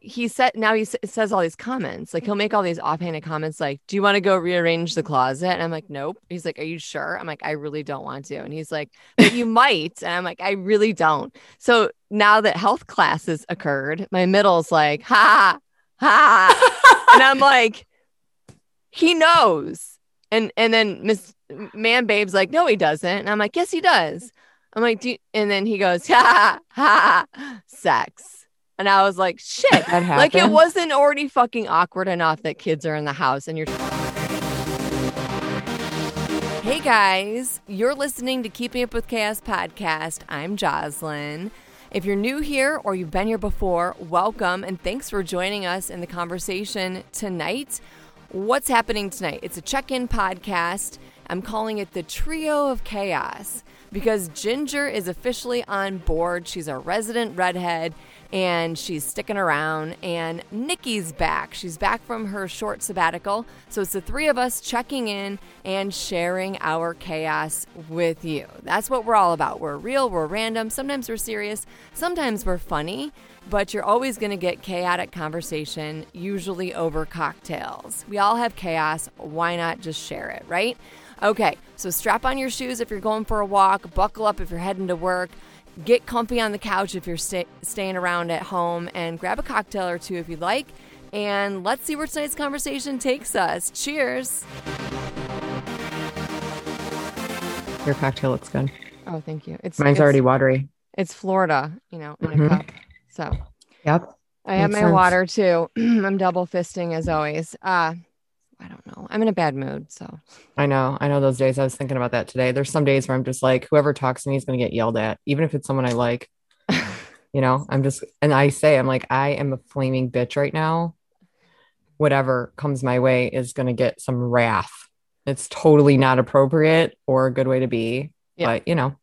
he said now he s- says all these comments like he'll make all these offhanded comments like do you want to go rearrange the closet? And i'm like nope. He's like are you sure? I'm like i really don't want to. And he's like but you might. And i'm like i really don't. So now that health classes occurred my middle's like ha ha and i'm like he knows. And and then miss man babe's like no he doesn't. And i'm like yes he does. I'm like do you-" and then he goes ha ha sex and i was like shit That happened. like it wasn't already fucking awkward enough that kids are in the house and you're Hey guys, you're listening to Keeping Up with Chaos podcast. I'm Jocelyn. If you're new here or you've been here before, welcome and thanks for joining us in the conversation tonight. What's happening tonight? It's a check in podcast. I'm calling it the Trio of Chaos because Ginger is officially on board. She's a resident redhead and she's sticking around. And Nikki's back. She's back from her short sabbatical. So it's the three of us checking in and sharing our chaos with you. That's what we're all about. We're real, we're random. Sometimes we're serious, sometimes we're funny, but you're always going to get chaotic conversation, usually over cocktails. We all have chaos. Why not just share it, right? Okay, so strap on your shoes if you're going for a walk, buckle up if you're heading to work. Get comfy on the couch if you're sta staying around at home and grab a cocktail or two if you'd like. And let's see where tonight's conversation takes us. Cheers. Your cocktail looks good. Oh, thank you. It's Mine's it's, already watery. It's Florida, you know, in Mhm. a cup. So Yep. I have my sense. water too. I'm double fisting as always. Uh, I don't know. I'm in a bad mood, so I know. I know those days. I was thinking about that today. There's some days where I'm just like, whoever talks to me is going to get yelled at, even if it's someone I like. You know, I'm just, and I say, I'm like, I am a flaming bitch right now. Whatever comes my way is going to get some wrath. It's totally not appropriate or a good way to be. Yeah. But, you know,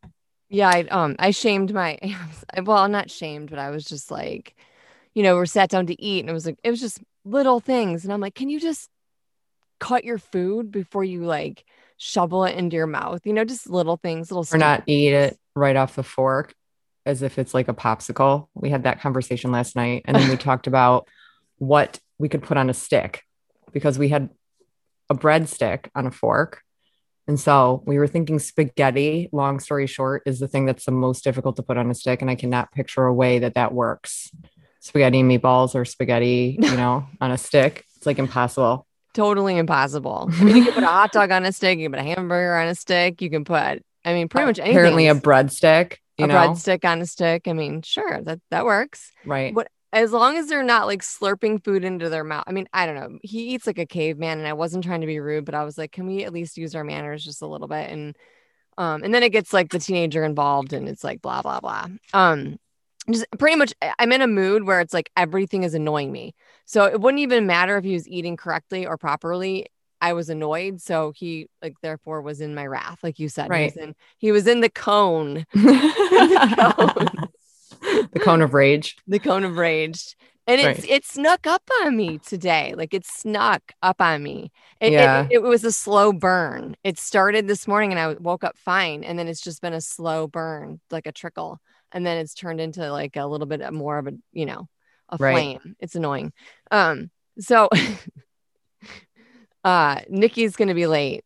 yeah. I um I shamed my well, not shamed, but I was just like, you know, we're sat down to eat, and it was like it was just little things, and I'm like, can you just cut your food before you like shovel it into your mouth? You know, just little things, little. or not eat it right off the fork as if it's like a popsicle. We had that conversation last night. And then we talked about what we could put on a stick because we had a breadstick on a fork. And so we were thinking spaghetti, long story short, is the thing that's the most difficult to put on a stick. And I cannot picture a way that that works. Spaghetti and meatballs or spaghetti, you know, on a stick. It's like impossible. Totally impossible. I mean, you can put a hot dog on a stick, you can put a hamburger on a stick, you can put, I mean, pretty much anything. Apparently, a breadstick, a know, breadstick on a stick. I mean, sure, that that works. right? What as long as they're not like slurping food into their mouth. I mean, I don't know. He eats like a caveman, and I wasn't trying to be rude, but I was like, can we at least use our manners just a little bit? And um, and then it gets like the teenager involved, and it's like blah blah blah. Um, just pretty much, I'm in a mood where it's like everything is annoying me. So it wouldn't even matter if he was eating correctly or properly. I was annoyed, so he like therefore was in my wrath, like you said. He was Right. in, he was in the cone, the cone of rage. the cone of rage. And it's Right. it snuck up on me today. Like it snuck up on me. It, it- Yeah. it, was a slow burn. It started this morning and I woke up fine. And then it's just been a slow burn, like a trickle. And then it's turned into like a little bit more of a, you know, a Right. flame. It's annoying. Um, so uh Nikki's gonna be late.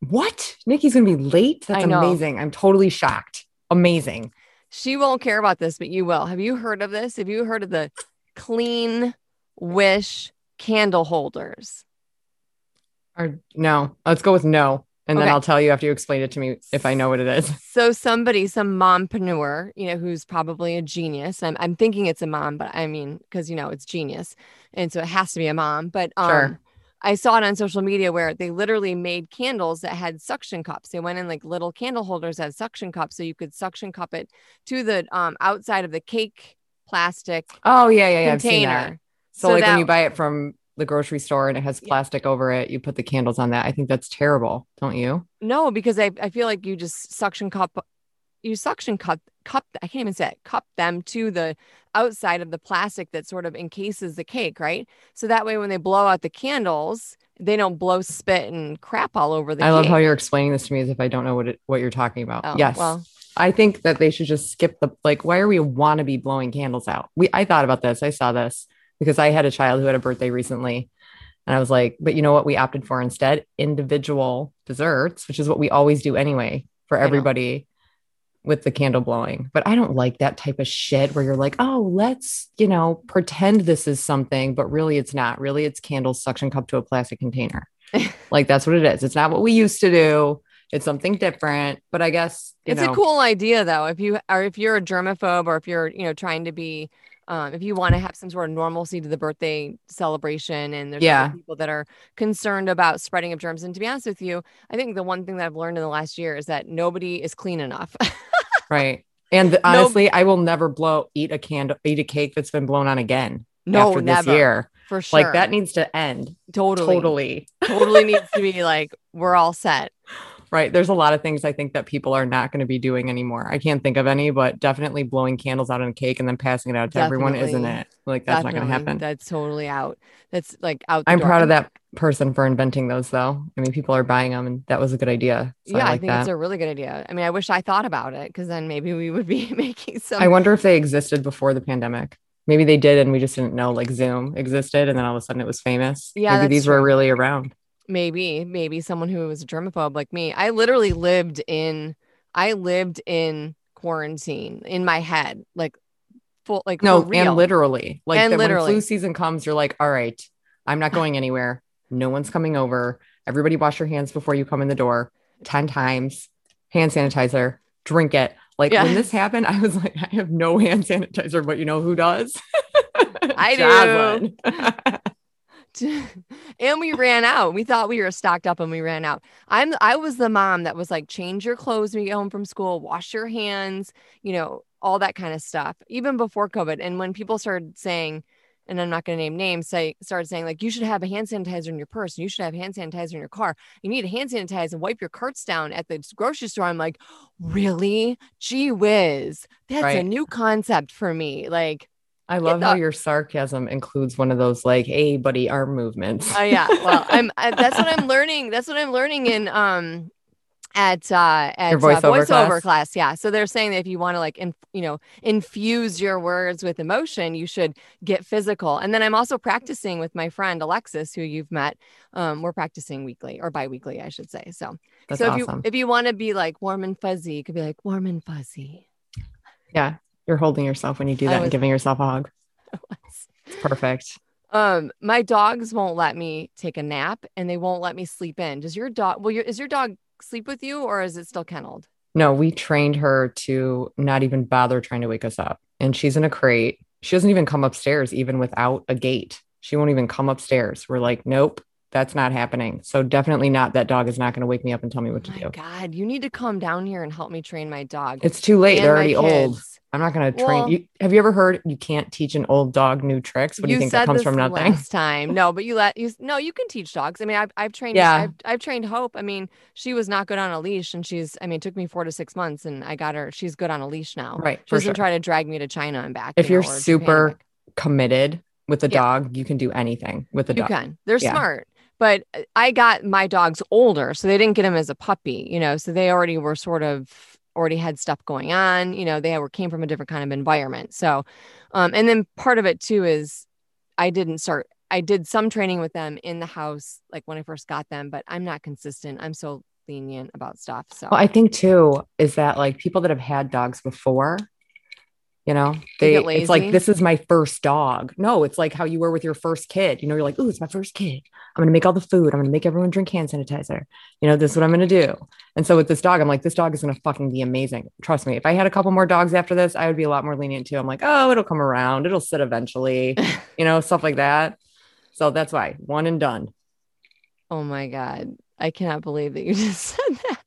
What? Nikki's gonna be late? That's amazing. I'm totally shocked. Amazing. She won't care about this, but you will. Have you heard of this? Have you heard of the clean wish candle holders? Or no. Let's go with no. And then Okay. I'll tell you after you explain it to me if I know what it is. So somebody, some mompreneur, you know, who's probably a genius. I'm, I'm thinking it's a mom, but I mean, because you know it's genius, and so it has to be a mom. But um, Sure. I saw it on social media where they literally made candles that had suction cups. They went in like little candle holders that had suction cups, so you could suction cup it to the um outside of the cake plastic Oh yeah, yeah, yeah. I've seen that. container. So, So like when you buy it from the grocery store and it has Yeah. plastic over it, you put the candles on that. I think that's terrible, don't you? No, because I, I feel like you just suction cup, you suction cup, cup, I can't even say it, cup them to the outside of the plastic that sort of encases the cake, right? So that way when they blow out the candles, they don't blow spit and crap all over the I cake. love how you're explaining this to me as if I don't know what it, what you're talking about. Oh, yes. Well, I think that they should just skip the like. Why are we want to be blowing candles out? We I thought about this. I saw this because I had a child who had a birthday recently, and I was like, but you know what? We opted for instead individual desserts, which is what we always do anyway for everybody with the candle blowing. But I don't like that type of shit where you're like, oh, let's you know pretend this is something, but really it's not. Really, it's candles suction cup to a plastic container. like that's what it is. It's not what we used to do. It's something different. But I guess you it's know, a cool idea though. If you are if you're a germaphobe or if you're, you know, trying to be um, if you want to have some sort of normalcy to the birthday celebration and there's Yeah. people that are concerned about spreading of germs. And to be honest with you, I think the one thing that I've learned in the last year is that nobody is clean enough. right. And the- honestly, I will never blow eat a candle, eat a cake that's been blown on again no, after never. this year. For sure. Like that needs to end totally, totally. totally needs to be like, we're all set. Right. There's a lot of things I think that people are not going to be doing anymore. I can't think of any, but definitely blowing candles out on a cake and then passing it out to everyone isn't it? Like that's not going to happen. That's totally out. That's like out. I'm door. proud of that person for inventing those though. I mean, people are buying them and that was a good idea. So yeah, I I, think that. it's a really good idea. I mean, I wish I thought about it because then maybe we would be making some. I wonder if they existed before the pandemic. Maybe they did and we just didn't know like Zoom existed and then all of a sudden it was famous. Yeah, Maybe these were really around. Maybe, maybe someone who was a germaphobe like me. I literally lived in, I lived in quarantine in my head, like full, like No, and literally, like And that when literally. flu season comes, you're like, all right, I'm not going anywhere. No one's coming over. Everybody wash your hands before you come in the door 10 times, hand sanitizer, drink it. Like Yeah. when this happened, I was like, I have no hand sanitizer, but you know who does? I do. And we ran out. We thought we were stocked up and we ran out. I'm I was the mom that was like change your clothes when you get home from school, wash your hands, you know, all that kind of stuff. Even before COVID. And when people started saying and I'm not going to name names, say started saying like you should have a hand sanitizer in your purse you should have hand sanitizer in your car. You need to hand sanitizer and wipe your carts down at the grocery store. I'm like, really? Gee whiz. That's a new concept for me. Like, I love how your sarcasm includes one of those like, hey, buddy, arm movements. Oh yeah. Well, I'm. I, that's what I'm learning. That's what I'm learning in um at uh at Your uh, voiceover voiceover class? class. Yeah. So they're saying that if you want to like in, you know infuse your words with emotion, you should get physical. And then I'm also practicing with my friend Alexis, who you've met. Um, we're practicing weekly or biweekly, I should say. So That's so if awesome. you if you want to be like warm and fuzzy, you could be like warm and fuzzy. yeah. You're holding yourself when you do that was- and giving yourself a hug. It's perfect. Um, my dogs won't let me take a nap and they won't let me sleep in. Does your dog? Well, your is your dog sleep with you or is it still kenneled? No, we trained her to not even bother trying to wake us up. And she's in a crate. She doesn't even come upstairs, even without a gate. She won't even come upstairs. We're like, nope, that's not happening. So definitely not. That dog is not going to wake me up and tell me what to my do. God, you need to come down here and help me train my dog. It's too late. They're already old. I'm not going to train Well- you. Have you ever heard you can't teach an old dog new tricks? What do you think that comes from nothing? last time. No, but you let you no, you can teach dogs. I mean, I've I've trained Yeah. I've, I've trained Hope. I mean, she was not good on a leash, and she's I mean, it took me four to six months, and I got her. She's good on a leash now. Right. She doesn't sure. try to drag me to China and back. If you you're know, Japan and super committed with a Yeah. dog, you can do anything with a You dog. can. They're Yeah. smart. But uh, I got my dogs older, so they didn't get him as a puppy, you know, so they already were sort of already had stuff going on, you know, they were came from a different kind of environment. So um and then part of it too is I didn't start I did some training with them in the house like when I first got them, but I'm not consistent. I'm so lenient about stuff. So Well, I think too is that like people that have had dogs before, you know, they it's like this is my first dog. No, it's like how you were with your first kid. You know, you're like, oh, it's my first kid. I'm gonna make all the food. I'm gonna make everyone drink hand sanitizer. You know, this is what I'm gonna do. And so with this dog, I'm like, this dog is gonna fucking be amazing. Trust me. If I had a couple more dogs after this, I would be a lot more lenient too. I'm like, oh, it'll come around. It'll sit eventually. you know, stuff like that. So that's why one and done. oh my God. I cannot believe that you just said that.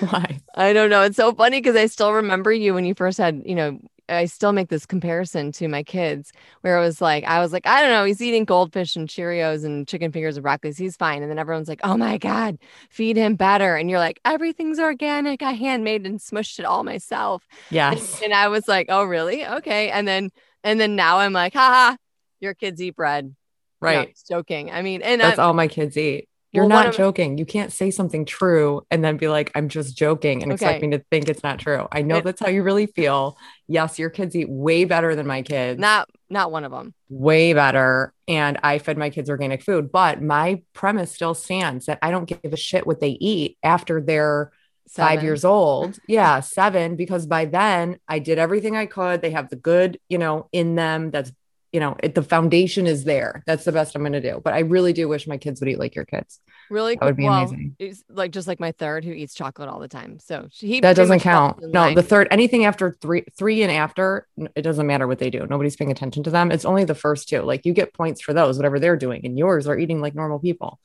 Why? I don't know. It's so funny because I still remember you when you first had, you know, I still make this comparison to my kids where it was like, I was like, I don't know, he's eating goldfish and Cheerios and chicken fingers and broccoli. He's fine. And then everyone's like, oh my God, feed him better. And you're like, everything's organic. I handmade and smushed it all myself. And, Yes. and I was like, oh, really? Okay. And then, and then now I'm like, haha, your kids eat bread. Right. just joking. I mean, and That's I, all my kids eat. You're Well, not joking. You can't say something true and then be like, I'm just joking and expect me to think it's not true. I know It- that's how you really feel. Yes, your kids eat way better than my kids. Not not one of them. way better. And I fed my kids organic food. But my premise still stands that I don't give a shit what they eat after they're five years old. Yeah, seven, because by then I did everything I could. They have the good, you know, in them. That's, you know, it, the foundation is there. That's the best I'm going to do. But I really do wish my kids would eat like your kids. Really, That would be well, amazing. It's like just like my third who eats chocolate all the time. So he That doesn't count. No, line. the third, anything after three, three and after, it doesn't matter what they do. Nobody's paying attention to them. It's only the first two. Like you get points for those, whatever they're doing, and yours are eating like normal people.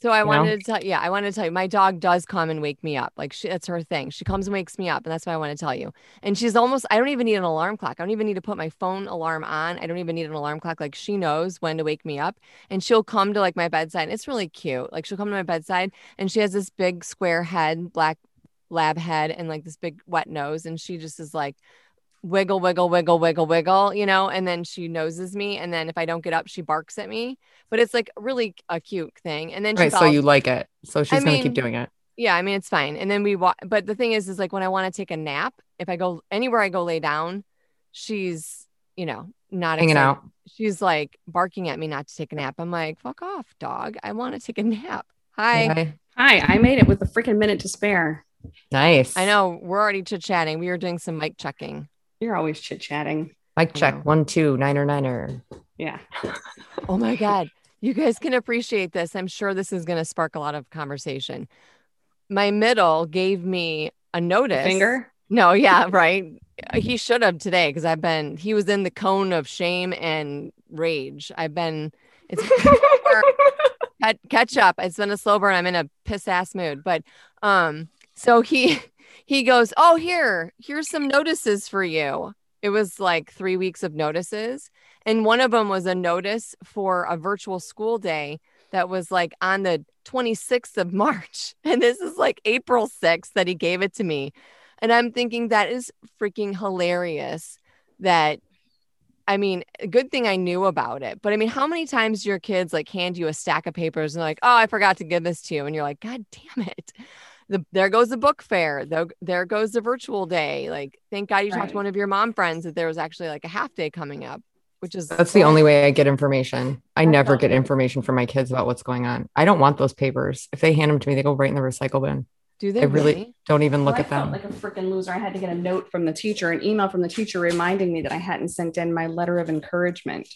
So I know? wanted to tell yeah, I wanted to tell you my dog does come and wake me up. Like she that's her thing. She comes and wakes me up and that's why I want to tell you. And she's almost I don't even need an alarm clock. I don't even need to put my phone alarm on. I don't even need an alarm clock. Like she knows when to wake me up and she'll come to like my bedside. It's really cute. Like she'll come to my bedside and she has this big square head, black lab head and like this big wet nose and she just is like wiggle wiggle wiggle wiggle wiggle you know and then she noses me and then if i don't get up she barks at me but it's like really a cute thing and then she Right. So you like it. So she's going to mean, keep doing it. yeah, I mean it's fine. And then we walk, but the thing is, is like when I want to take a nap, if I go anywhere I go lay down, she's you know not Hanging excited. out. She's like barking at me not to take a nap. I'm like, fuck off, dog. I want to take a nap. Hi. Okay. Hi, I made it with a freaking minute to spare. Nice. I know we're already chit chatting. We were doing some mic checking. You're always chit chatting. Mic I check. know. One, two, niner, niner. Yeah. Oh my god, you guys can appreciate this. I'm sure this is going to spark a lot of conversation. My middle gave me a notice. Finger. No, yeah, right. He should have today because I've been, he was in the cone of shame and rage. I've been, it's cat- catch up. It's been a slow burn. I'm in a piss ass mood. But, um, so he, he goes, Oh, here, here's some notices for you. It was like three weeks of notices. And one of them was a notice for a virtual school day that was like on the 26th of March. And this is like April 6th that he gave it to me. And I'm thinking that is freaking hilarious that I mean, good thing I knew about it. But I mean, how many times do your kids like hand you a stack of papers and like, "Oh, I forgot to give this to you," and you're like, "God damn it!" The, there goes the book fair. There, there goes the virtual day. Like, thank God you talked to one of your mom friends that there was actually like a half day coming up, which is That's the only way I get information. I never get information from my kids about what's going on. I don't want those papers. If they hand them to me, they go right in the recycle bin. Do they I really really? don't even look Well, at I felt them. like a freaking loser. I had to get a note from the teacher, an email from the teacher reminding me that I hadn't sent in my letter of encouragement.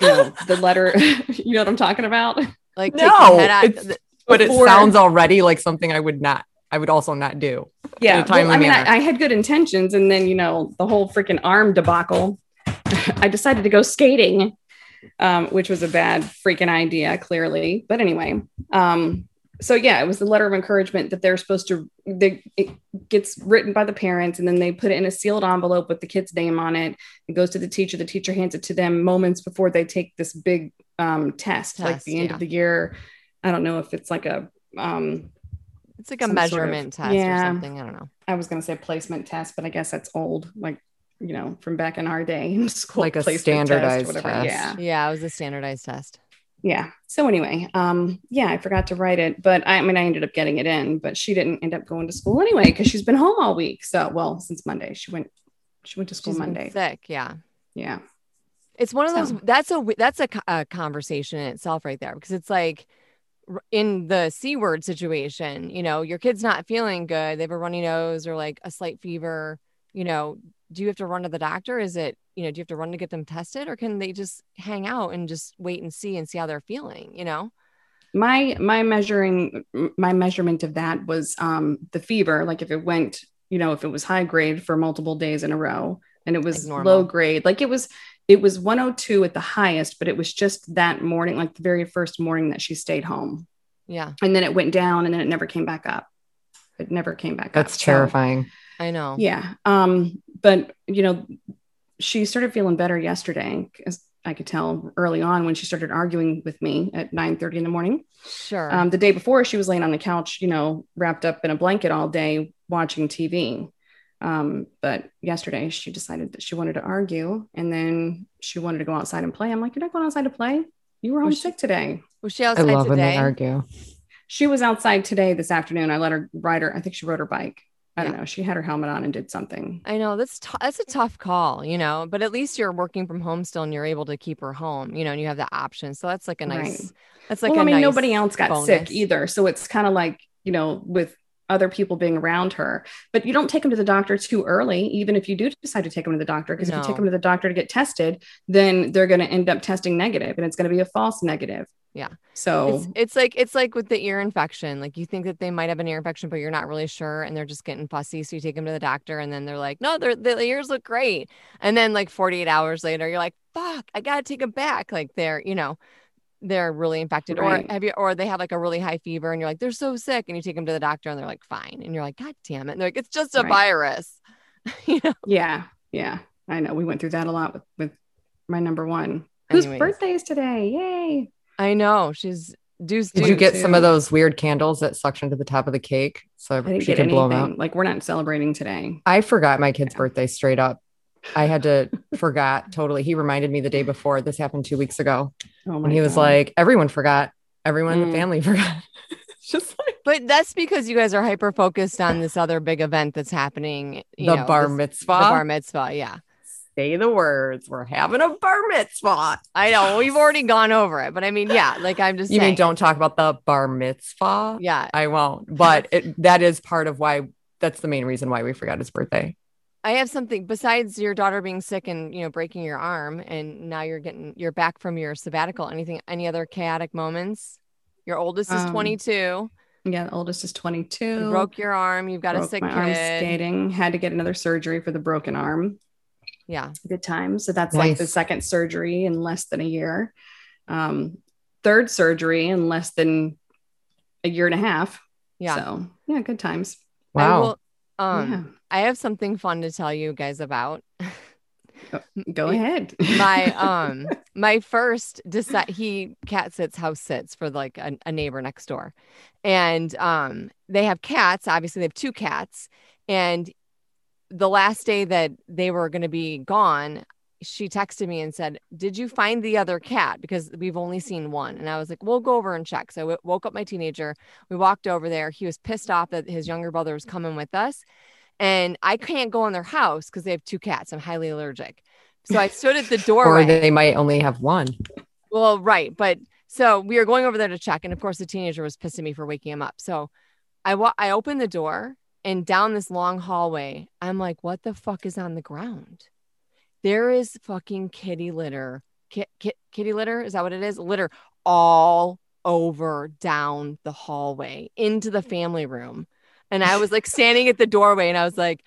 You know, the letter, you know what I'm talking about? Like, No, take your head out- it's- but it sounds already like something I would not, I would also not do. Yeah. Well, I mean. I, I had good intentions. And then, you know, the whole freaking arm debacle, I decided to go skating, um, which was a bad freaking idea, clearly. But anyway, um, so yeah, it was the letter of encouragement that they're supposed to, they, it gets written by the parents and then they put it in a sealed envelope with the kid's name on it. It goes to the teacher. The teacher hands it to them moments before they take this big um, test, like the end yeah. of the year. I don't know if it's like a, um, It's like a some sort of- measurement test or something. I don't know. I was gonna say placement test, but I guess that's old, like you know, from back in our day in school. Like a placement test, standardized test. Yeah, Yeah, it was a standardized test. yeah. So anyway, um, yeah, I forgot to write it, but I, I mean, I ended up getting it in, but she didn't end up going to school anyway because she's been home all week. So, well, since Monday, she went, she went to school She's been Monday. sick. Yeah. Yeah, It's one of those. That's a that's a, a conversation in itself, right there, because it's like r- in the c word situation. You know, your kid's not feeling good. They have a runny nose or like a slight fever. You know, do you have to run to the doctor? Is it you know, do you have to run to get them tested, or can they just hang out and just wait and see and see how they're feeling? You know. my my measuring my measurement of that was um the fever like if it went you know if it was high grade for multiple days in a row and it was Like low grade like it was it was 102 at the highest but it was just that morning like the very first morning that she stayed home Yeah, and then it went down and then it never came back up it never came back That's up So, terrifying. I know. yeah um but you know she started feeling better yesterday as i could tell early on when she started arguing with me at 9 30 in the morning Sure. um, the day before, she was laying on the couch, you know, wrapped up in a blanket all day watching TV. Um, but yesterday, she decided that she wanted to argue, and then she wanted to go outside and play. I'm like, "You're not going outside to play. You were home Was she- sick today." was she outside I outside love when today? they argue. she was outside today this afternoon. I let her ride her. I think she rode her bike. I don't know. She had her helmet on and did something. I know that's t- that's a tough call, you know, but at least you're working from home still and you're able to keep her home, you know, and you have the option. So that's like a nice. Right. That's like well, I I mean, nice nobody else got bonus. sick either. So it's kind of like, you know, with other people being around her, but you don't take them to the doctor too early, even if you do decide to take them to the doctor. Because if you take them to the doctor to get tested, then they're going to end up testing negative and it's going to be a false negative. Yeah. So It's, it's like it's like with the ear infection. Like you think that they might have an ear infection, but you're not really sure, and they're just getting fussy. So you take them to the doctor, and then they're like, "No, they're, the ears look great." And then like 48 hours later, you're like, "Fuck, I gotta take them back." Like they're, you know, they're really infected, Right. or have you, or they have like a really high fever, and you're like, "They're so sick," and you take them to the doctor, and they're like, "Fine," and you're like, "God damn it!" And they're like, "It's just a Right. virus." you know. yeah, yeah, I know. We went through that a lot with, with my number one, whose birthday is today. Yay. I know she's deuce. Did you deuce. get some of those weird candles that suction to the top of the cake so she get can blow them out? Like we're not celebrating today. I forgot my kid's Yeah. birthday straight up. I had to forgot totally. He reminded me the day before. This happened two weeks ago. Oh And he was God. like, everyone forgot. Everyone in Mm. the family forgot. just like But that's because you guys are hyper focused on this other big event that's happening. you the know, bar this- mitzvah. The bar mitzvah. Yeah. Say the words. We're having a bar mitzvah. I know we've already gone over it, but I mean, yeah, like I'm just You saying. mean don't talk about the bar mitzvah? Yeah. I won't. But it, that is part of why. That's the main reason why we forgot his birthday. I have something besides your daughter being sick and, you know, breaking your arm and now you're getting, you're back from your sabbatical. Anything, any other chaotic moments? Your oldest is Um, 22. yeah, the oldest is 22. You broke your arm. You've got a broke sick my kid. arm skating. Had to get another surgery for the broken arm. Yeah. Good time. So that's like the second surgery in less than a year. Um, third surgery in less than a year and a half. Yeah. So yeah, good times. I Wow. will, um, yeah. I have something fun to tell you guys about. Go ahead. my um my first decide he cat sits house sits for like a, a neighbor next door and um they have cats obviously they have two cats and the last day that they were going to be gone she texted me and said did you find the other cat because we've only seen one and i was like we'll go over and check so i woke up my teenager we walked over there he was pissed off that his younger brother was coming with us and i can't go in their house because they have two cats i'm highly allergic so i stood at the door. Or they might only have one. well, right. But so we were going over there to check. And of course, the teenager was pissing me for waking him up. So I, wa- I opened the door and down this long hallway, I'm like, what the fuck is on the ground? There is fucking kitty litter. Ki- ki- kitty litter? Is that what it is? Litter all over down the hallway into the family room. And I was like standing at the doorway and I was like,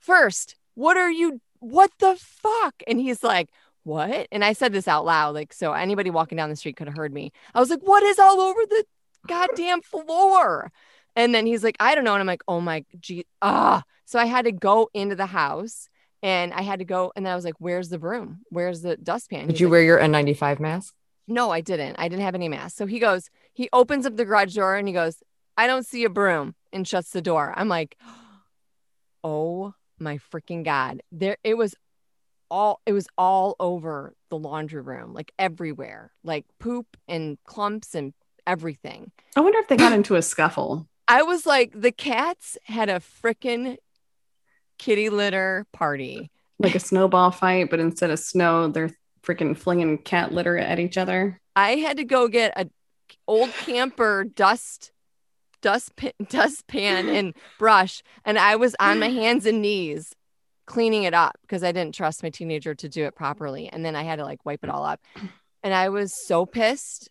first, what are you? What the fuck? And he's like, what? And I said this out loud, like, so anybody walking down the street could have heard me. I was like, what is all over the goddamn floor? And then he's like, I don't know. And I'm like, oh my gee, ah. So I had to go into the house and I had to go. And then I was like, where's the broom? Where's the dustpan? Did He's you like, wear your N95 mask? no, I didn't. I didn't have any mask. So he goes, he opens up the garage door and he goes, I don't see a broom and shuts the door. I'm like, oh my freaking God. There it was all it was all over the laundry room, like everywhere, like poop and clumps and everything. I wonder if they got into a scuffle. I was like, the cats had a freaking kitty litter party. Like a snowball fight, but instead of snow, they're freaking flinging cat litter at each other. I had to go get a old camper dust dust pan, dustpan and brush and I was on my hands and knees cleaning it up because I didn't trust my teenager to do it properly and then I had to like wipe it all up and I was so pissed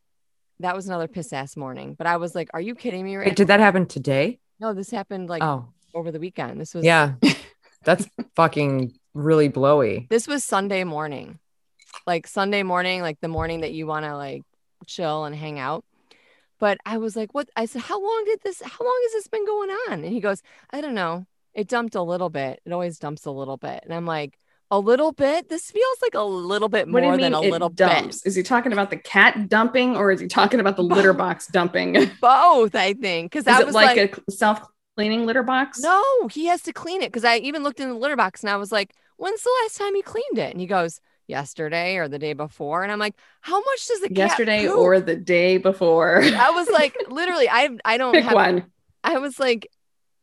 that was another piss ass morning but I was like are you kidding me right Wait, did that happen today? no this happened like Oh, over the weekend this was yeah. That's fucking really blowy. this was Sunday morning like Sunday morning like the morning that you want to like chill and hang out but I was like, what? I said, how long did this, how long has this been going on? And he goes, I don't know. It dumped a little bit. It always dumps a little bit. And I'm like, a little bit? This feels like a little bit What do more you mean than a it little dumps? bit. Is he talking about the cat dumping or is he talking about the litter box dumping? Both, I think. Cause I it was like, like, a self cleaning litter box? no, he has to clean it. Cause I even looked in the litter box and I was like, when's the last time he cleaned it? And he goes, yesterday or the day before, and I'm like, how much does the cat Yesterday poop? or the day before. I was like, literally, I I don't Pick have. one. I was like,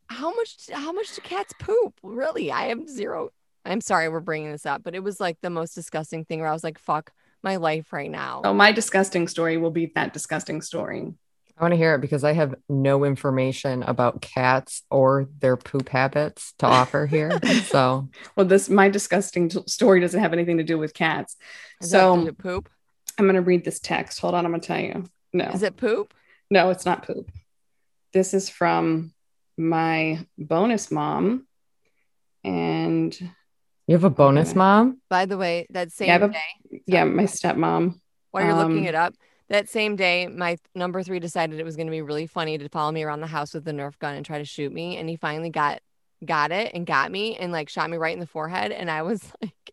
how much? How much do cats poop? Really, I have zero. I'm sorry, we're bringing this up, but it was like the most disgusting thing where I was like, fuck my life right now. Oh, my disgusting story will be that disgusting story. I want to hear it because I have no information about cats or their poop habits to offer here. So Well, this my disgusting t- story doesn't have anything to do with cats. Does that have to So do with poop? I'm gonna read this text. Hold on, I'm gonna tell you. No, Is it poop? no, it's not poop. This is from my bonus mom, and you have a bonus Okay. mom? By the way, that same Yeah, but- day, yeah, my stepmom. while you're looking um, it up, that same day, my number three decided it was going to be really funny to follow me around the house with the Nerf gun and try to shoot me, and he finally got got it and got me and like shot me right in the forehead, and I was like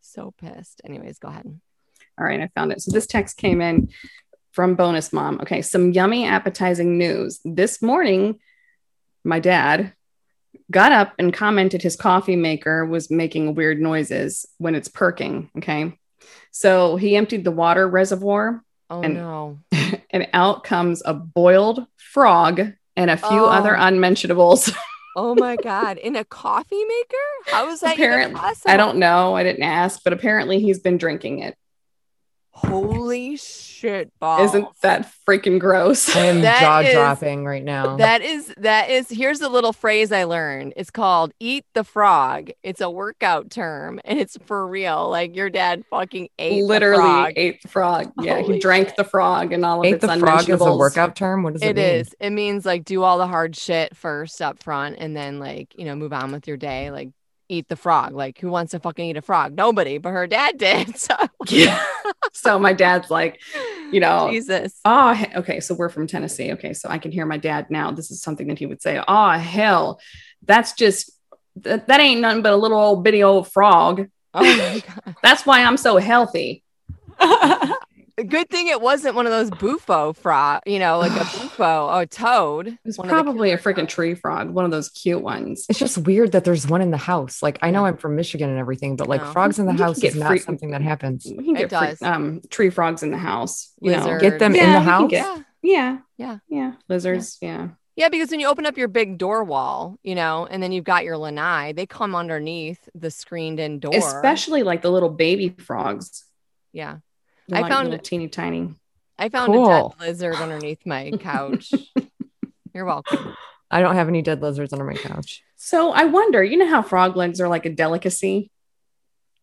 so pissed. Anyways, go ahead. All right, I found it. So this text came in from bonus mom. Okay, some yummy, appetizing news. This morning, my dad got up and commented his coffee maker was making weird noises when it's perking. Okay. So he emptied the water reservoir Oh And- no. and out comes a boiled frog and a few Oh. other unmentionables. Oh my god! In a coffee maker? How is that Apparently- possible? I don't know. I didn't ask, but apparently he's been drinking it. Holy shit, balls! Isn't that freaking gross? I am That jaw is- dropping right now. That is that is here's a little phrase I learned. It's called eat the frog. It's a workout term and it's for real. Like your dad fucking ate Literally the frog. ate the frog. Yeah, Holy he drank shit. the frog and all of Ate its the frog as a workout term? What does it, It mean? is. It means like do all the hard shit first up front and then like, you know, move on with your day. Like eat the frog. Like who wants to fucking eat a frog? Nobody, but her dad did. So Yeah. so my dad's like, you know, Jesus. oh, okay. So we're from Tennessee. Okay, so I can hear my dad now. This is something that he would say. Oh hell, that's just that, that ain't nothing but a little old bitty old frog. Oh my god. That's why I'm so healthy. Good thing it wasn't one of those bufo frog, you know, like a bufo or a toad. It was One of the probably a freaking frogs. tree frog, one of those cute ones. It's just weird that there's one in the house. Like I know I'm from Michigan and everything, but like No. frogs in the You house get is not something that happens. We can It get free- does. um, tree frogs in the house. You know. Get them Yeah, in the house. get- Yeah. Yeah. Yeah. Yeah. Lizards. Yeah. Yeah, because when you open up your big door wall, you know, and then you've got your lanai, they come underneath the screened in door. Especially like the little baby frogs. yeah. They're I like found- little teeny tiny. I found a dead lizard underneath my couch. You're welcome. I don't have any dead lizards under my couch. So I wonder, you know how frog legs are like a delicacy?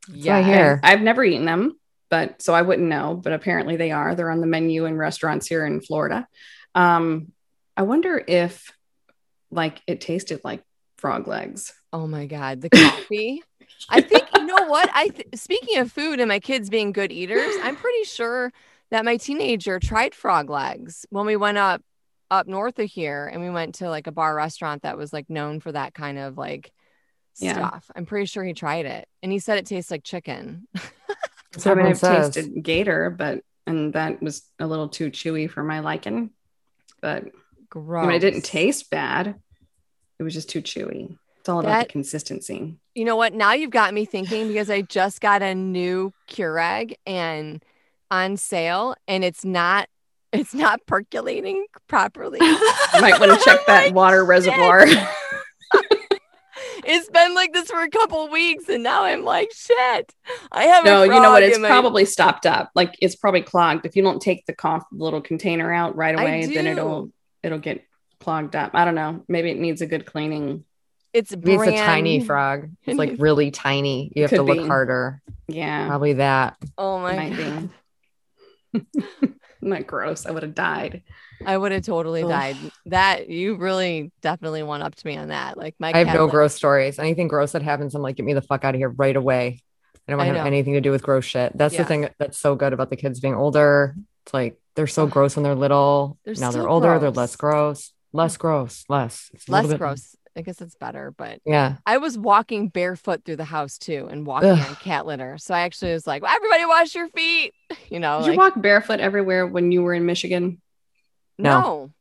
what I hear. I've never eaten them, but so I wouldn't know. But apparently they are. They're on the menu in restaurants here in Florida. Um, I wonder if like it tasted like frog legs. Oh my god, the coffee. I think you know what? I th- speaking of food and my kids being good eaters, I'm pretty sure that my teenager tried frog legs when we went up up north of here and we went to like a bar restaurant that was like known for that kind of like Yeah. stuff. I'm pretty sure he tried it and he said it tastes like chicken. That's I what mean, I've says. tasted gator, but and that was a little too chewy for my liking. But Gross. I mean, it didn't taste bad. It was just too chewy. It's all about That- the consistency. You know what? Now you've got me thinking because I just got a new Keurig and on sale and it's not it's not percolating properly. You might want to check that water reservoir. it's been like this for a couple weeks and now I'm like shit. I have no, you know what? It's my- probably stopped up. Like it's probably clogged. If you don't take the cough little container out right away, then it'll it'll get clogged up. I don't know. Maybe it needs a good cleaning. It's Maybe It's a tiny frog. It's like really tiny. You have Could to look be. harder. Yeah, Probably that. Oh my might god. be. Isn't that gross? I would have died. I would have totally Ugh. died. That you really definitely one up to me on that. Like my I have no lives- gross stories. Anything gross that happens, I'm like, get me the fuck out of here right away. I don't want to have anything to do with gross shit. That's Yeah. the thing that's so good about the kids being older. It's like they're so gross when they're little. They're now they're still older, they're less gross. Less gross. Less. It's less bit- gross. I guess it's better, but Yeah. I was walking barefoot through the house too and walking Ugh. on cat litter. So I actually was like, everybody wash your feet. You know, Did like, you walk barefoot everywhere when you were in Michigan? no,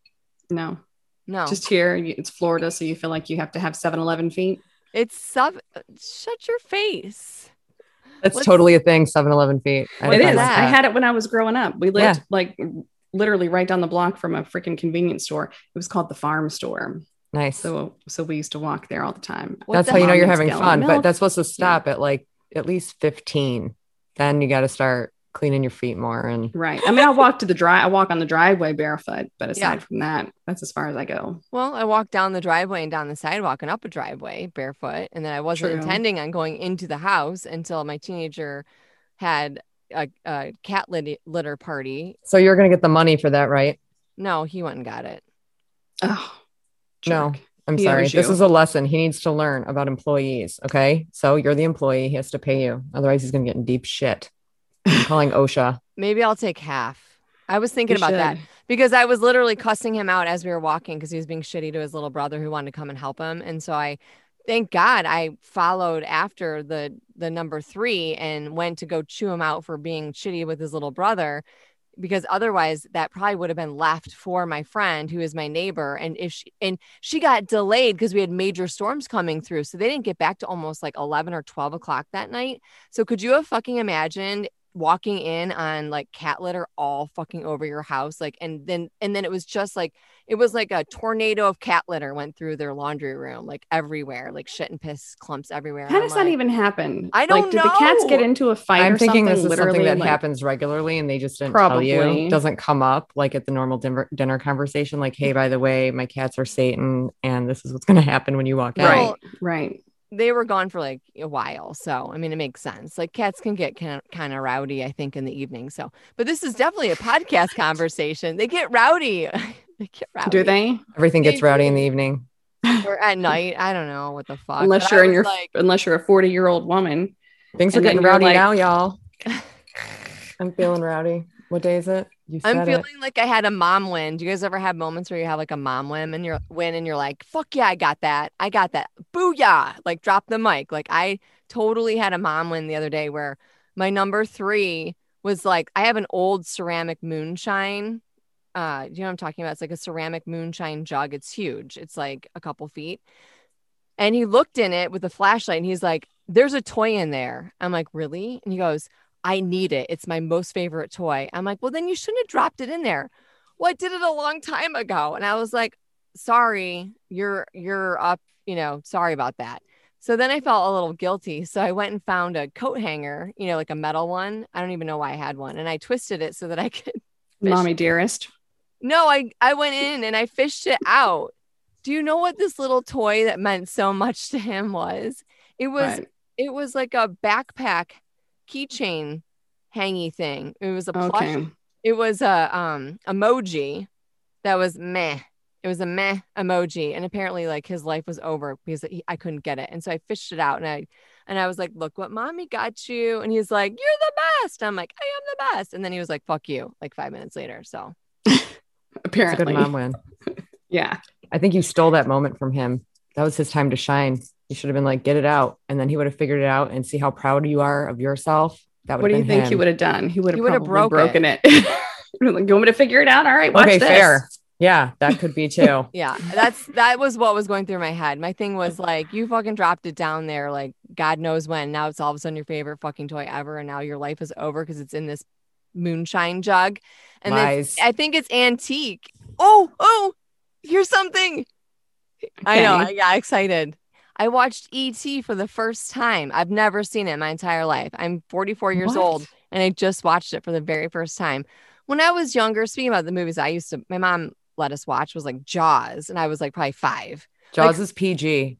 No, no. just here. It's Florida, so you feel like you have to have 7-Eleven feet. it's sub uh, shut your face. That's What's- totally a thing. 7 Eleven feet. I had it is friend is. like that? I had it when I was growing up. We lived Yeah. like literally right down the block from a freaking convenience store. It was called the farm store. Nice. So so we used to walk there all the time. That's the how you know you're having fun, of but that's supposed to stop at like at least 15. Then you got to start cleaning your feet more. And Right. I mean, I walk to the dry. I walk on the driveway barefoot, but aside Yeah. from that, that's as far as I go. Well, I walked down the driveway and down the sidewalk and up a driveway barefoot. And then I wasn't True. intending on going into the house until my teenager had a, a cat lit- litter party. so you're going to get the money for that, right? No, he went and got it. Oh, No. I'm He sorry. This is a lesson he needs to learn about employees. Okay. So you're the employee. He has to pay you. Otherwise, he's going to get in deep shit. I'm calling OSHA. Maybe I'll take half. I was thinking You about that because I was literally cussing him out as we were walking because he was being shitty to his little brother who wanted to come and help him. And so I, thank God, I followed after the the number three and went to go chew him out for being shitty with his little brother, because otherwise that probably would have been left for my friend who is my neighbor. And if she and she got delayed because we had major storms coming through, so they didn't get back to almost like eleven or twelve o'clock that night. So could you have fucking imagined walking in on like cat litter all fucking over your house like and then and then it was just like it was like a tornado of cat litter went through their laundry room like everywhere like shit and piss clumps everywhere How I'm does that even happen? I don't like, did the cats get into a fight I'm or thinking something? this is literally, something that like- happens regularly and they just didn't tell Probably. you. Doesn't come up like at the normal dinner, dinner conversation. Like, hey, by the way, my cats are Satan and this is what's going to happen when you walk out. Right, right. They were gone for like a while so i mean it makes sense like cats can get kind of, kind of rowdy i think in the evening so but this is definitely a podcast conversation they get rowdy they get rowdy Do they? Everything gets They rowdy in the evening. or at night i don't know what the fuck unless but you're in your like unless you're a 40 year old woman. Things are getting rowdy like- now, y'all. I'm feeling rowdy. What day is it? I'm said it. feeling like I had a mom win. Do you guys ever have moments where you have like a mom win and you're win and you're like, fuck yeah, I got that. I got that. Booyah. Like drop the mic. Like I totally had a mom win the other day where my number three was like, I have an old ceramic moonshine. Uh, you know what I'm talking about? It's like a ceramic moonshine jug. It's huge. It's like a couple feet. And he looked in it with a flashlight and he's like, There's a toy in there. I'm like, Really? And he goes, I need it. It's my most favorite toy. I'm like, well, then you shouldn't have dropped it in there. Well, I did it a long time ago. And I was like, sorry, you're you're up, you know, sorry about that. So then I felt a little guilty. So I went and found a coat hanger, you know, like a metal one. I don't even know why I had one. And I twisted it so that I could. Mommy dearest. no, I I went in and I fished it out. Do you know what this little toy that meant so much to him was? It was But- it was like a backpack keychain hangy thing. It was a plush. okay. It was a um emoji that was meh. It was a meh emoji, and apparently, like his life was over because he, I couldn't get it. And so I fished it out, and I and I was like, "Look what mommy got you." And he's like, "You're the best." I'm like, "I am the best." And then he was like, "Fuck you!" Like five minutes later. So It's a Apparently. good mom win. Yeah. I think you stole that moment from him. That was his time to shine. You should have been like, get it out. And then he would have figured it out and see how proud you are of yourself. That would What do you been think he would have done? He would He have would have broke broken it. like, you want me to figure it out? All right. Watch Okay, this. fair. Yeah, that could be too. yeah, that's that was what was going through my head. My thing was like, you fucking dropped it down there, like God knows when. Now it's all of a sudden your favorite fucking toy ever, and now your life is over because it's in this moonshine jug. And Lies. I think it's antique. Oh, oh, here's something. I know. I got excited. I watched E.T. for the first time. I've never seen it in my entire life. I'm 44 years What? old and I just watched it for the very first time. When I was younger, speaking about the movies I used to, my mom let us watch was like Jaws, and I was like probably five. Jaws is PG.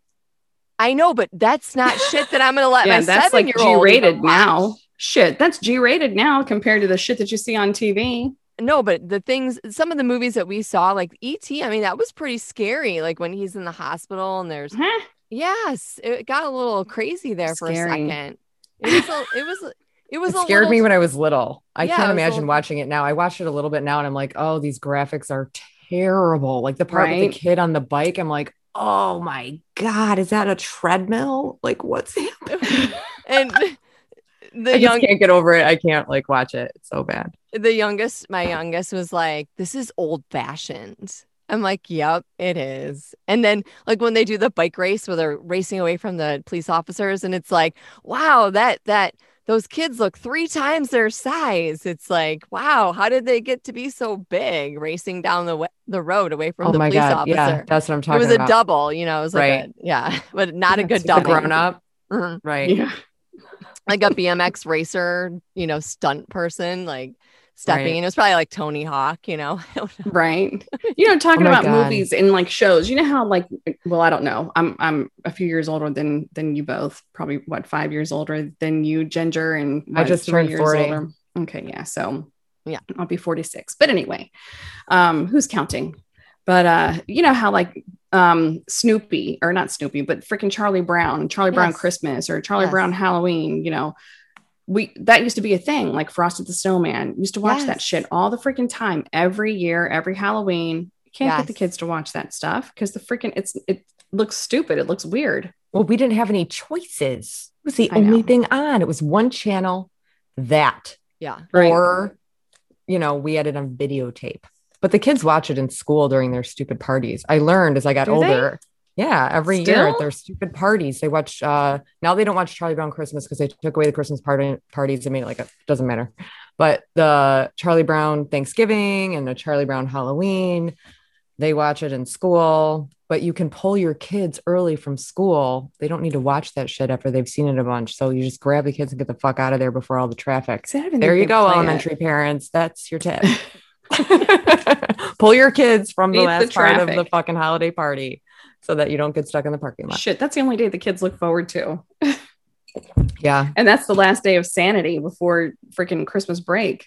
I know, but that's not shit that I'm going to let Yeah, my that's like seven-year-old G rated now. Shit, that's G rated now compared to the shit that you see on TV. No, but the things, some of the movies that we saw, like E.T., I mean, that was pretty scary. Like when he's in the hospital and there's Huh? Yes, it got a little crazy there for a second. It was a, it was it was It a scared little, me when I was little. I Yeah, can't it was a imagine little- watching it now. I watched it a little bit now and I'm like, oh, these graphics are terrible. Like the part with the kid on the bike, I'm like, oh my God, is that a treadmill? Like, what's happening? and I the just young can't get over it. I can't like watch it. It's so bad. the youngest my youngest was like this is old fashioned. I'm like, yep, it is. And then like when they do the bike race where they're racing away from the police officers and it's like, wow, that that those kids look three times their size. It's like, wow, how did they get to be so big racing down the the road away from oh the my police god, officer? yeah, that's what I'm talking. About. It was a double, you know, it was like Right. a, yeah, but not a good double. grown up, Mhm. right? Yeah. like a BMX racer, you know, stunt person, like stepping. Right. And it was probably like Tony Hawk, you know. Right. You know, talking Oh about God. movies and like shows, you know how like well, I don't know. I'm I'm a few years older than than you both. Probably what, five years older than you, Ginger, and I just three turned years 40. older. Okay, yeah. So Yeah. I'll be 46. But anyway, um, who's counting? But uh, you know how like um Snoopy or not Snoopy, but freaking Charlie Brown, Charlie Brown Christmas or Charlie Yes. Brown Halloween, you know. We that used to be a thing, like Frosty the Snowman. Used to watch that shit all the freaking time, every year, every Halloween. You can't get the kids to watch that stuff because the freaking it's it looks stupid. It looks weird. Well, we didn't have any choices. It was the I only know. thing on. It was one channel, that, Yeah. Right. or you know, we had it on videotape. But the kids watch it in school during their stupid parties. I learned as I got Do they? Yeah, every year Still? at their stupid parties, they watch. uh Now they don't watch Charlie Brown Christmas because they took away the Christmas party parties and made it like it doesn't matter. But the Charlie Brown Thanksgiving and the Charlie Brown Halloween, they watch it in school. But you can pull your kids early from school. They don't need to watch that shit after they've seen it a bunch. So you just grab the kids and get the fuck out of there before all the traffic. I There you go, play it. elementary parents. That's your tip. Pull your kids from the Beat the last part of the fucking holiday party so that you don't get stuck in the parking lot. Shit, that's the only day the kids look forward to. Yeah. And that's the last day of sanity before freaking Christmas break.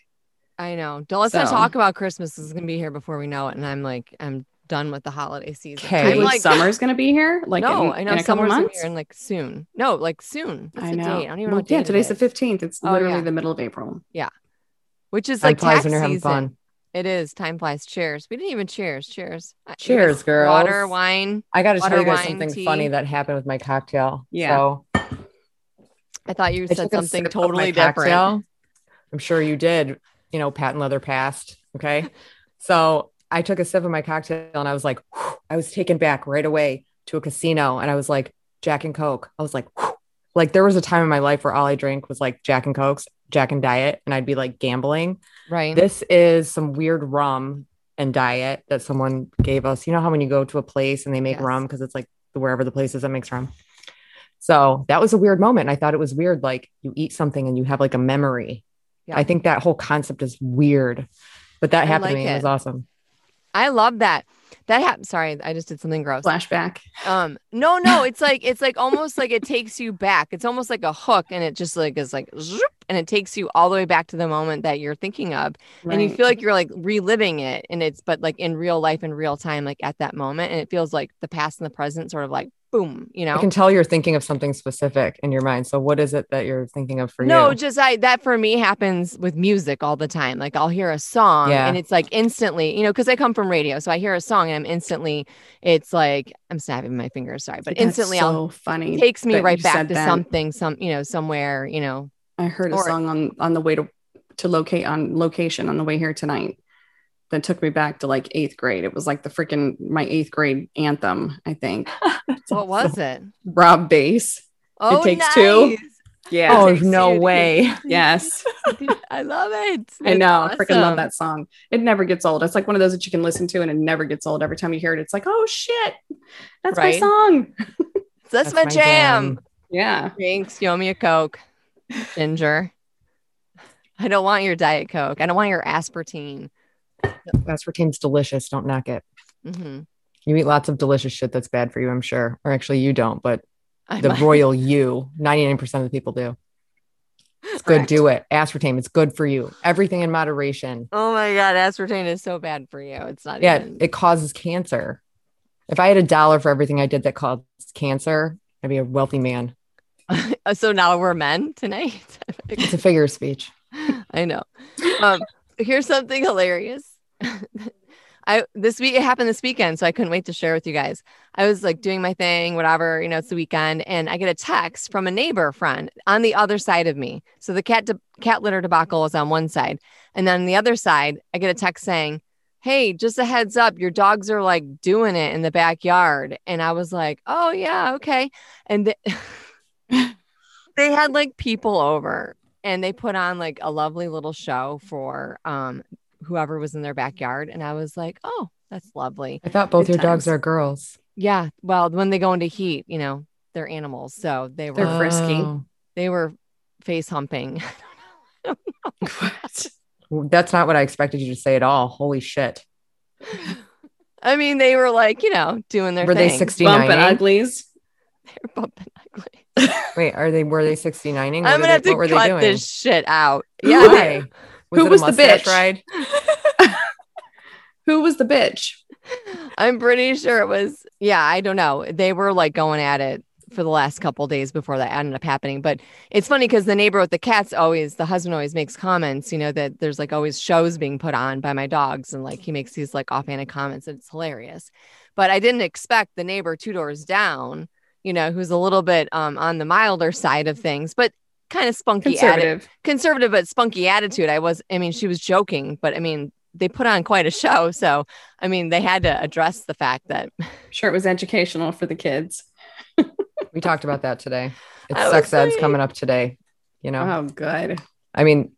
I know. Don't let's not talk about Christmas. Is gonna be here before we know it. And I'm like, I'm done with the holiday season. Okay. I'm Like, like summer's gonna be here. Like no, in, I know in a summer's gonna be months. here and like soon. No, like soon. What's I know. date? I don't even know Well, what yeah, date today's the fifteenth. It's Oh, literally yeah. the middle of April. Yeah, which is Time like flies tax when you're having season. fun. It is. Time flies. Cheers. We didn't even cheers. Cheers. Cheers, girls. Water, wine. I got to tell you guys wine, something tea. funny that happened with my cocktail. Yeah. So I thought you I said something totally different. cocktail. I'm sure you did, you know, patent leather passed. Okay. so I took a sip of my cocktail and I was like, whew, I was taken back right away to a casino and I was like, Jack and Coke. I was like, whew. like there was a time in my life where all I drank was like Jack and Cokes, Jack and Diet, and I'd be like gambling. Right. This is some weird rum and diet that someone gave us. You know how when you go to a place and they make Yes. rum because it's like wherever the place is that makes rum. So that was a weird moment. I thought it was weird. Like you eat something and you have like a memory. Yeah. I think that whole concept is weird, but that I happened like to me. It. it. was awesome. I love that. That happened. Sorry, I just did something gross. Flashback. Um, no, no, it's like it's like almost like it takes you back. It's almost like a hook, and it just like is like, zoop, and it takes you all the way back to the moment that you're thinking of, and you feel like you're like reliving it, and it's but like in real life, in real time, like at that moment, and it feels like the past and the present, sort of like boom, you know. I can tell you're thinking of something specific in your mind. So what is it that you're thinking of for no, you? just I that for me happens with music all the time. Like I'll hear a song Yeah. and it's like instantly, you know, because I come from radio, so I hear a song and I'm instantly, it's like I'm snapping my fingers, sorry, but That's instantly I'll so funny. takes me right back to that. something, some you know, somewhere, you know. I heard a or- song on on the way to to locate on location on the way here tonight that took me back to like eighth grade. It was like the freaking my eighth grade anthem. I think What was it? Rob Base. Oh, it Takes Two? Yeah. Oh no two way! yes. I love it. I know. I freaking love that song. It never gets old. It's like one of those that you can listen to and it never gets old. Every time you hear it, it's like, oh shit, that's my song. That's, That's my my jam. jam. Yeah. Thanks. you owe me a Coke. Ginger. I don't want your Diet Coke. I don't want your aspartame. Aspartame's delicious. Don't knock it. hmm You eat lots of delicious shit that's bad for you, I'm sure. Or actually, you don't, but I the might- royal you, 99% of the people do. It's good. Correct. Do it. Aspartame, it's good for you. Everything in moderation. Oh my god, aspartame is so bad for you. It's not Yeah, even. it causes cancer. If I had a dollar for everything I did that caused cancer, I'd be a wealthy man. so now we're men tonight. It's a figure of speech. I know. Um, here's something hilarious. I this week it happened this weekend, so I couldn't wait to share with you guys. I was like doing my thing, whatever, you know, it's the weekend, and I get a text from a neighbor friend on the other side of me. So the cat de- cat litter debacle is on one side, and then on the other side, I get a text saying, "Hey, just a heads up, your dogs are like doing it in the backyard." And I was like, "Oh yeah, okay." And th- they had like people over and they put on like a lovely little show for um whoever was in their backyard, and I was like, oh, that's lovely. I thought both Good your dogs are girls. Yeah. Well, when they go into heat, you know, they're animals, so they were They're frisky. Oh. they were face humping. What? That's not what I expected you to say at all. Holy shit. I mean, they were like, you know, doing their Were they thing. 69? Bumping uglies. They were bumping ugly. Wait, are they were they 69ing? I'm gonna have to what were they cut doing? this shit out. Yeah, Why? Was Who was the bitch? ride? Who was the bitch? I'm pretty sure it was. Yeah, I don't know. They were like going at it for the last couple days before that ended up happening. But it's funny because the neighbor with the cats always, the husband always makes comments. You know that there's like always shows being put on by my dogs, and like he makes these like offhanded comments, and it's hilarious. But I didn't expect the neighbor two doors down. You know, who's a little bit um on the milder side of things, but kind of spunky atti- Conservative. conservative but spunky attitude. I was, I mean, she was joking, but I mean, they put on quite a show. So, I mean, they had to address the fact that Sure, it was educational for the kids. We talked about that today. It's I sex ed's like- coming up today. You know, Oh, good. I mean,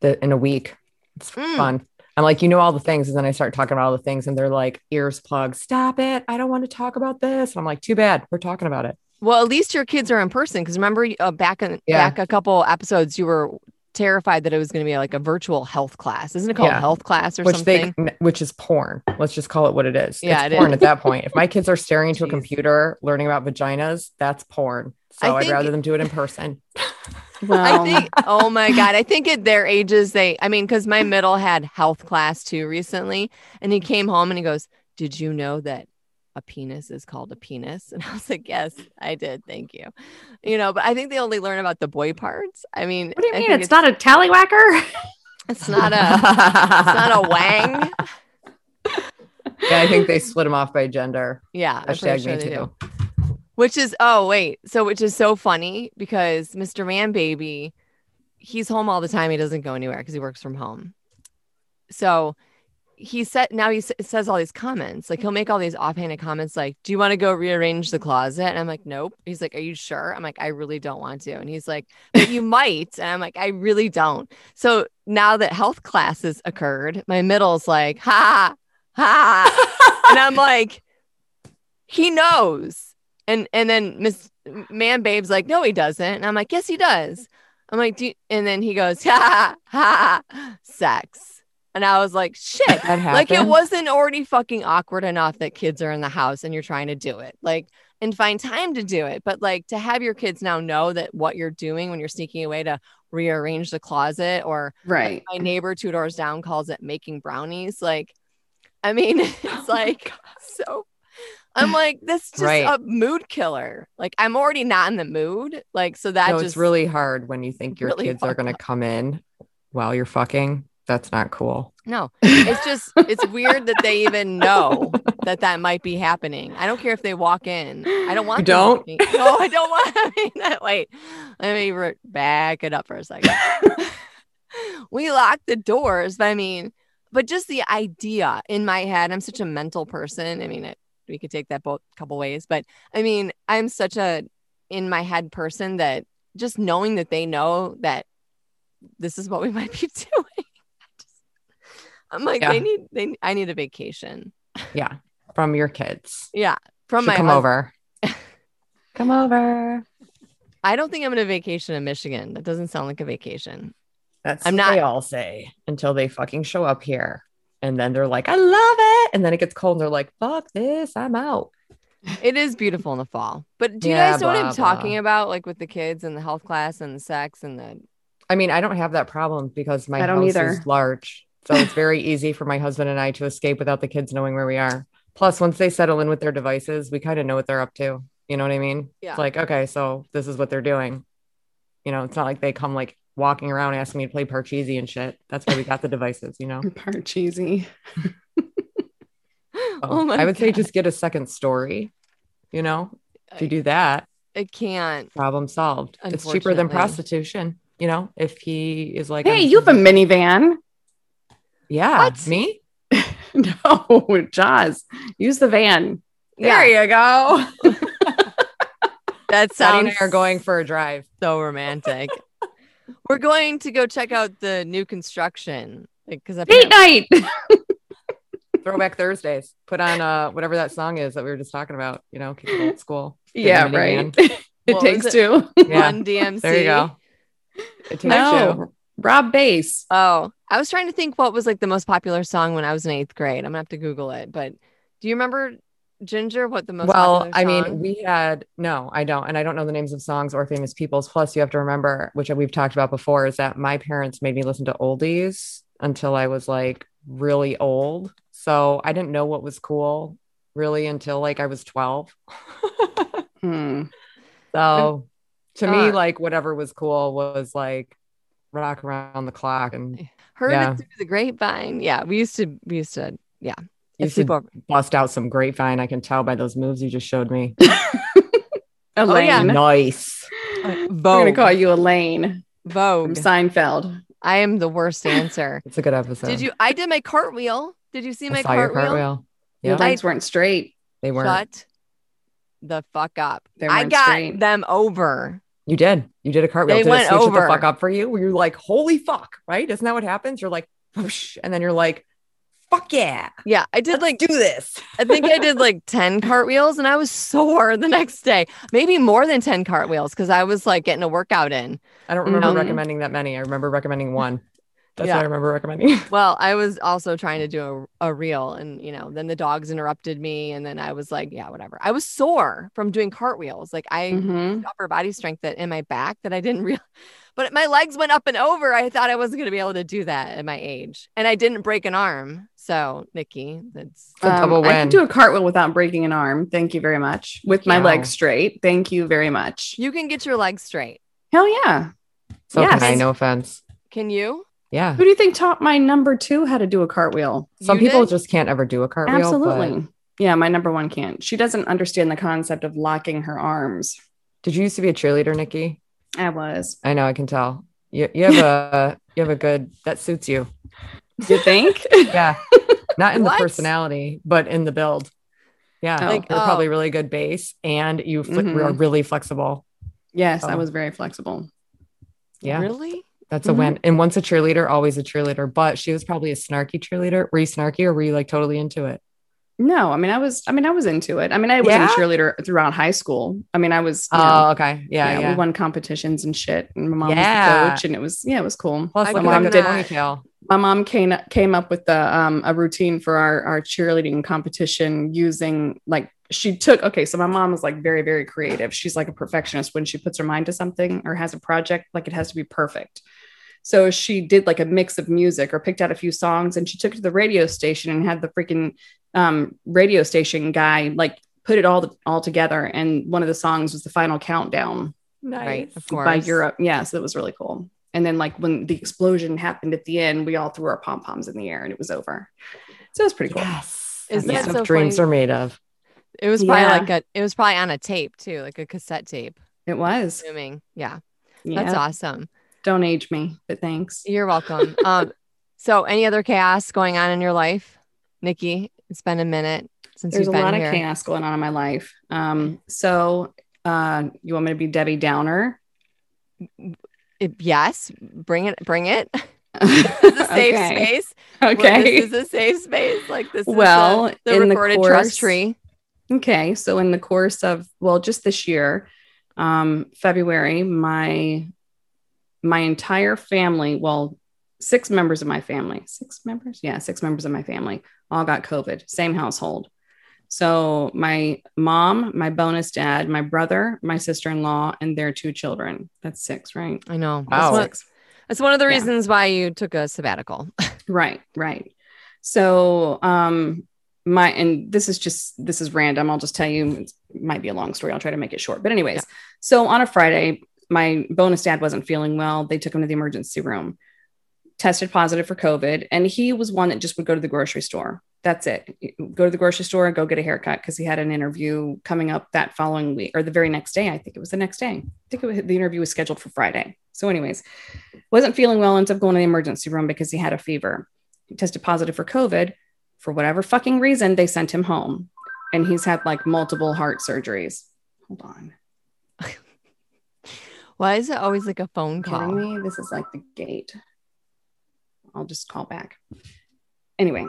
the, in a week, it's Mm. fun. I'm like, you know, all the things. And then I start talking about all the things, and they're like, ears plugged. Stop it. I don't want to talk about this. And I'm like, too bad. We're talking about it. Well, at least your kids are in person. Cause remember uh, back in Yeah. back a couple episodes, you were terrified that it was going to be like a virtual health class. Isn't it called Yeah. health class or which something? they which is porn let's just call it what it is Yeah, it's it porn is. at that point if my kids are staring into a computer learning about vaginas that's porn I so i'd think- rather them do it in person Well, I think, oh my God. I think at their ages, they, I mean, because my middle had health class too recently. And he came home and he goes, Did you know that a penis is called a penis? And I was like, Yes, I did. Thank you. You know, but I think they only learn about the boy parts. I mean, what do you I mean? think It's, not a tallywhacker? it's not a, it's not a wang. yeah i think they split them off by gender Yeah. Hashtag sure me too do. Which is, oh, wait. So, which is so funny because Mr. Man Baby, he's home all the time. He doesn't go anywhere because he works from home. So, he said, now he s- says all these comments. Like, he'll make all these offhanded comments, like, Do you want to go rearrange the closet? And I'm like, Nope. He's like, Are you sure? I'm like, I really don't want to. And he's like, But you might. And I'm like, I really don't. So, now that health classes occurred, my middle's like, Ha, ha. and I'm like, he knows. And and then Miss Man Babe's like, no, he doesn't. And I'm like, yes, he does. I'm like, Do and then he goes, ha ha, sex. And I was like, shit. that Like it wasn't already fucking awkward enough that kids are in the house and you're trying to do it. Like and find time to do it. But like to have your kids now know that what you're doing when you're sneaking away to rearrange the closet or right. my neighbor two doors down calls it making brownies. Like, I mean, it's Oh like so. I'm like, this just Right. a mood killer. Like, I'm already not in the mood. Like, so that no, just it's really hard when you think your really kids are going to come in while you're fucking that's not cool no. It's just it's weird that they even know that that might be happening. I don't care if they walk in. I don't want. You don't? walking- No, I don't want. I mean, that, wait, let me re- back it up for a second. we lock the doors, but I mean, but just the idea in my head, I'm such a mental person. I mean, it, we could take that both couple ways, but I mean, I'm such a in my head person that just knowing that they know that this is what we might be doing. I just, I'm like, Yeah. they need, they, I need a vacation. yeah from your kids Yeah, from Should my come hus- over come over I don't think I'm going to vacation in Michigan. That doesn't sound like a vacation. That's I'm what not- they all say until they fucking show up here. And then they're like, I love it. And then it gets cold and they're like, fuck this, I'm out. It is beautiful in the fall. But do you Yeah, guys know what I'm talking blah. about? Like with the kids and the health class and the sex and the I mean, I don't have that problem because my I don't house either. is large. So it's very easy for my husband and I to escape without the kids knowing where we are. Plus, once they settle in with their devices, we kind of know what they're up to. You know what I mean? Yeah. It's like, okay, so this is what they're doing. You know, it's not like they come like walking around asking me to play Parcheesi and shit. That's why we got the devices, you know? Part cheesy. Oh my I would say just get a second story. You know, if you do that, it can't. problem solved. It's cheaper than prostitution. You know, if he is like, Hey, you have a minivan. Yeah, What? me. No, Jaws. Use the van. Yeah, you go. that sounds I are going for a drive. so romantic. We're going to go check out the new construction because Date night. Throwback Thursdays. Put on uh whatever that song is that we were just talking about. You know, keep it old school. yeah, right. it What takes it? two. Yeah, Run DMC. there you go. It takes two. No, Rob Base. Oh, I was trying to think what was like the most popular song when I was in eighth grade. I'm gonna have to Google it. But do you remember Ginger? What the most well, popular I mean, we had no, I don't, and I don't know the names of songs or famous people's. Plus, you have to remember, which we've talked about before, is that my parents made me listen to oldies until I was like really old. So I didn't know what was cool really until like I was 12. Hmm. so to me, Uh, like whatever was cool was like rock around the clock and heard yeah. it through the grapevine. Yeah, we used to. We used to. Yeah, You used sleep to over. bust out some grapevine. I can tell by those moves you just showed me. Oh, Elaine. yeah. nice. Uh, We're Vogue. gonna call you Elaine from Vogue. Seinfeld. I am the worst answer. It's a good episode. Did you? I did my cartwheel. Did you see I my saw your cartwheel? cartwheel. Your legs weren't straight. they weren't. Shut the fuck up. They I got straight. them over. You did. You did a cartwheel. They did went it over. the fuck up for you? Were you like, holy fuck, right? Isn't that what happens? You're like, whoosh, and then you're like, fuck yeah. Yeah, I did Let's like do this. I think I did like 10 cartwheels and I was sore the next day. Maybe more than 10 cartwheels because I was like getting a workout in. I don't remember Mhm. recommending that many. I remember recommending one. That's Yeah. what I remember recommending. Well, I was also trying to do a, a reel and, you know, then the dogs interrupted me. And then I was like, yeah, whatever. I was sore from doing cartwheels. Like I Mhm. upper body strength that in my back that I didn't real but my legs went up and over. I thought I wasn't going to be able to do that at my age. And I didn't break an arm. So, Nikki, that's It's a double Um, I can win. do a cartwheel without breaking an arm. Thank you very much. With my Wow. legs straight. Thank you very much. you can get your legs straight. Hell yeah. So Yes. can I, no offense. Can you? Yeah. Who do you think taught my number two how to do a cartwheel? Some You people did? just can't ever do a cartwheel. Absolutely. but- Yeah, my number one can't. She doesn't understand the concept of locking her arms. Did you used to be a cheerleader, Nikki? I was. I know, I can tell. You, you have a you have a good that suits you. You think? Yeah. Not in the personality, but in the build. Yeah. Oh. Like you're Oh. probably really good base and you fl- Mhm. are really flexible. yes, I Oh. was very flexible. Yeah. Really? That's a Mhm. win. And once a cheerleader, always a cheerleader. But she was probably a snarky cheerleader. Were you snarky or were you like totally into it? No, I mean I was I mean I was into it. I mean I was Yeah? a cheerleader throughout high school. I mean I was you know, Oh, okay. Yeah, yeah, yeah. we won competitions and shit. And my mom was the coach and it was yeah, it was cool. Plus, my mom did ponytail. my mom came came up with the um, a routine for our our cheerleading competition using like she took okay so my mom is like very very creative she's like a perfectionist when she puts her mind to something or has a project like it has to be perfect so she did like a mix of music or picked out a few songs and she took it to the radio station and had the freaking um, radio station guy like put it all all together and one of the songs was the final countdown Right. Of course. by Europe. Yeah, so that was really cool. And then like when the explosion happened at the end, we all threw our pom poms in the air and it was over. So it was pretty cool. Yes. Is that what so dreams funny? are made of. It was probably Yeah. like a it was probably on a tape too, like a cassette tape. It was. Assuming. Yeah. Yeah. That's awesome. Don't age me, but thanks. You're welcome. um so any other chaos going on in your life? Nikki, it's been a minute since There's a you've been a lot here. of chaos going on in my life. Um, so uh, you want me to be Debbie Downer? It- yes, bring it bring it. this is a safe okay. space. Okay. This is a safe space. Like this is Well, the, the in the recorded course- trust tree. Okay. So in the course of well, just this year, um, February, my my entire family, well, six members of my family, six members, yeah, six members of my family all got COVID, same household. So my mom, my bonus dad, my brother, my sister-in-law, and their two children. That's six, right? I know. Wow. That's, one, Six. that's one of the Yeah. reasons why you took a sabbatical. Right, right. So, um, my and this is just this is random. I'll just tell you. It might be a long story. I'll try to make it short. But anyways, Yeah. so on a Friday, my bonus dad wasn't feeling well. They took him to the emergency room, tested positive for COVID, and he was one that just would go to the grocery store. That's it. Go to the grocery store and go get a haircut because he had an interview coming up that following week or the very next day. I think it was the next day. I think was, the interview was scheduled for Friday. So, anyways, wasn't feeling well. ends up going to the emergency room because he had a fever. He tested positive for COVID. For whatever fucking reason, they sent him home, and he's had like multiple heart surgeries. Hold on. Why is it always like a phone kidding call? me? This is like the gate. I'll just call back. Anyway,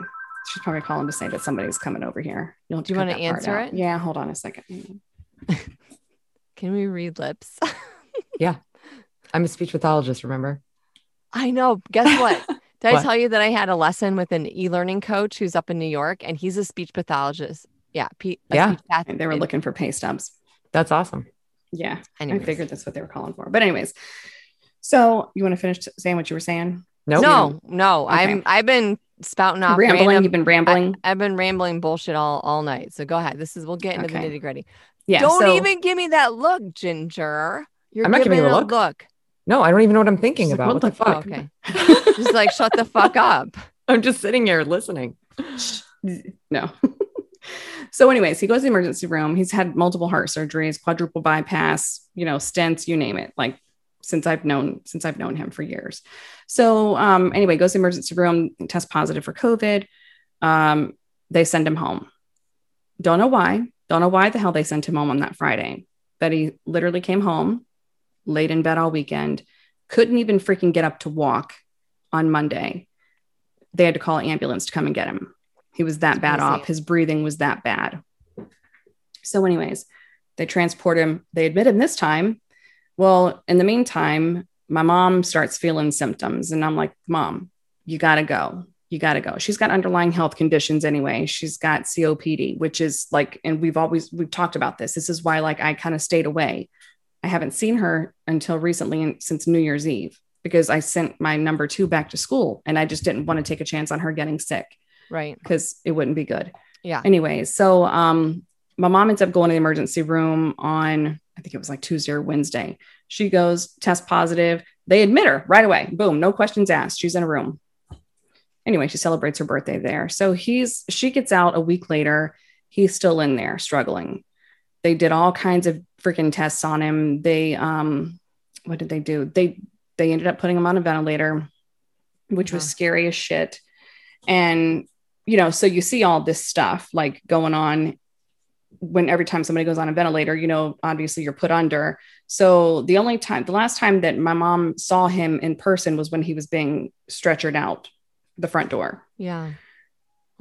she's probably calling to say that somebody's coming over here. You'll Do you wanna answer it? Yeah, hold on a second. Mm-hmm. Can we read lips? Yeah. I'm a speech pathologist, remember? I know. Guess what? Did I tell you that I had a lesson with an e-learning coach who's up in New York and he's a speech pathologist? Yeah. P- a Yeah. speech path- And they were looking for pay stubs. That's awesome. Yeah, Anyways. I figured that's what they were calling for. But anyways, so you want to finish saying what you were saying? Nope. No, no. Okay. I'm I've been spouting off rambling. random- You've been rambling. I, have been rambling bullshit all all night. So go ahead. This is we'll get into the nitty gritty. yeah. Don't so- even give me that look, Ginger. You're I'm not giving you a it look. look. No, I don't even know what I'm thinking She's like, about. what What, the the fuck? Okay. Just like shut the fuck up. I'm just sitting here listening. no. So, anyways, he goes to the emergency room. He's had multiple heart surgeries, quadruple bypass, you know, stents, you name it. Like since I've known since I've known him for years. So, um, anyway, goes to the emergency room, test positive for COVID. Um, they send him home. Don't know why. Don't know why the hell they sent him home on that Friday. But he literally came home, laid in bed all weekend, couldn't even freaking get up to walk on Monday. They had to call an ambulance to come and get him. He was that That's bad crazy. off. His breathing was that bad. So, anyways, they transport him. They admit him this time. Well, in the meantime, my mom starts feeling symptoms, and I'm like, Mom, you got to go. You got to go. She's got underlying health conditions anyway. She's got COPD, which is like, and we've always we've talked about this. This is why, like, I kind of stayed away. I haven't seen her until recently, and since New Year's Eve, because I sent my number two back to school, and I just didn't want to take a chance on her getting sick Right. because it wouldn't be good. Yeah. Anyways, so um, my mom ends up going to the emergency room on, I think it was like Tuesday or Wednesday. She goes, test positive. They admit her right away. Boom, no questions asked. She's in a room. Anyway, she celebrates her birthday there. So he's, she gets out a week later. He's still in there struggling. They did all kinds of freaking tests on him. They, um, what did they do? They, they ended up putting him on a ventilator, which was scary as shit. And you know, so you see all this stuff like going on when every time somebody goes on a ventilator, you know, obviously you're put under. So the only time, the last time that my mom saw him in person was when he was being stretchered out the front door. Yeah.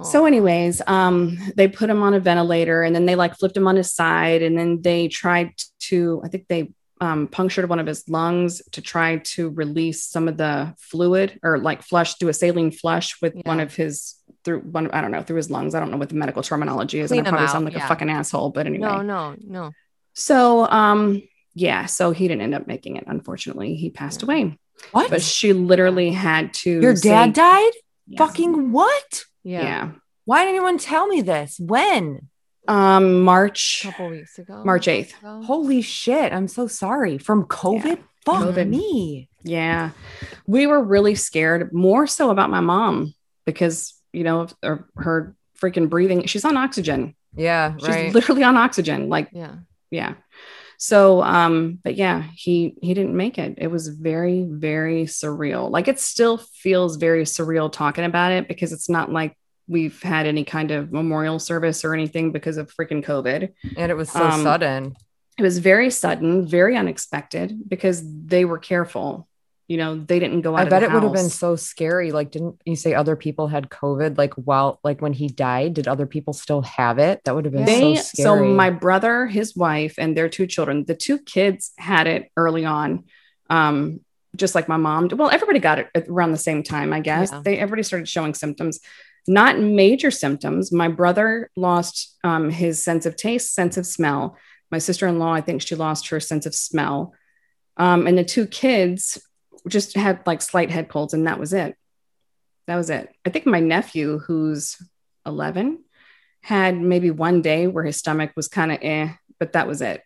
So, anyways, um, they put him on a ventilator and then they like flipped him on his side and then they tried to, I think they um, punctured one of his lungs to try to release some of the fluid or like flush, do a saline flush with one of his through one, I don't know, through his lungs. I don't know what the medical terminology is. Clean and I probably out, sound like yeah. a fucking asshole, but anyway. no, no, no. So, um, yeah, so he didn't end up making it. Unfortunately, he passed Yeah. away. What? But she literally had to. Your say- dad died? Yes. Fucking what? Yeah. yeah. Why didn't anyone tell me this? When? Um, March. A couple weeks ago. March 8th. ago. Holy shit. I'm so sorry. From COVID? Fuck COVID. me. Yeah. We were really scared, more so about my mom because, you know, of her freaking breathing. She's on oxygen. Yeah, She's right. literally on oxygen. Like, Yeah. yeah. So, um, but yeah, he he didn't make it. It was very, very surreal. Like it still feels very surreal talking about it because it's not like we've had any kind of memorial service or anything because of freaking COVID. and it was so um, sudden. it was very sudden, very unexpected because they were careful. You know, they didn't go out. I bet it would have been so scary. Like, didn't you say other people had COVID? Like, while, like when he died, did other people still have it? That would have been They so so, my brother, his wife, and their two children. The two kids had it early on, um, just like my mom. did. Well, everybody got it around the same time, I guess. Yeah. They everybody started showing symptoms, not major symptoms. My brother lost um, his sense of taste, sense of smell. My sister in law, I think she lost her sense of smell, um, and the two kids just had like slight head colds, and that was it. That was it. I think my nephew, who's 11, had maybe one day where his stomach was kind of eh, but that was it.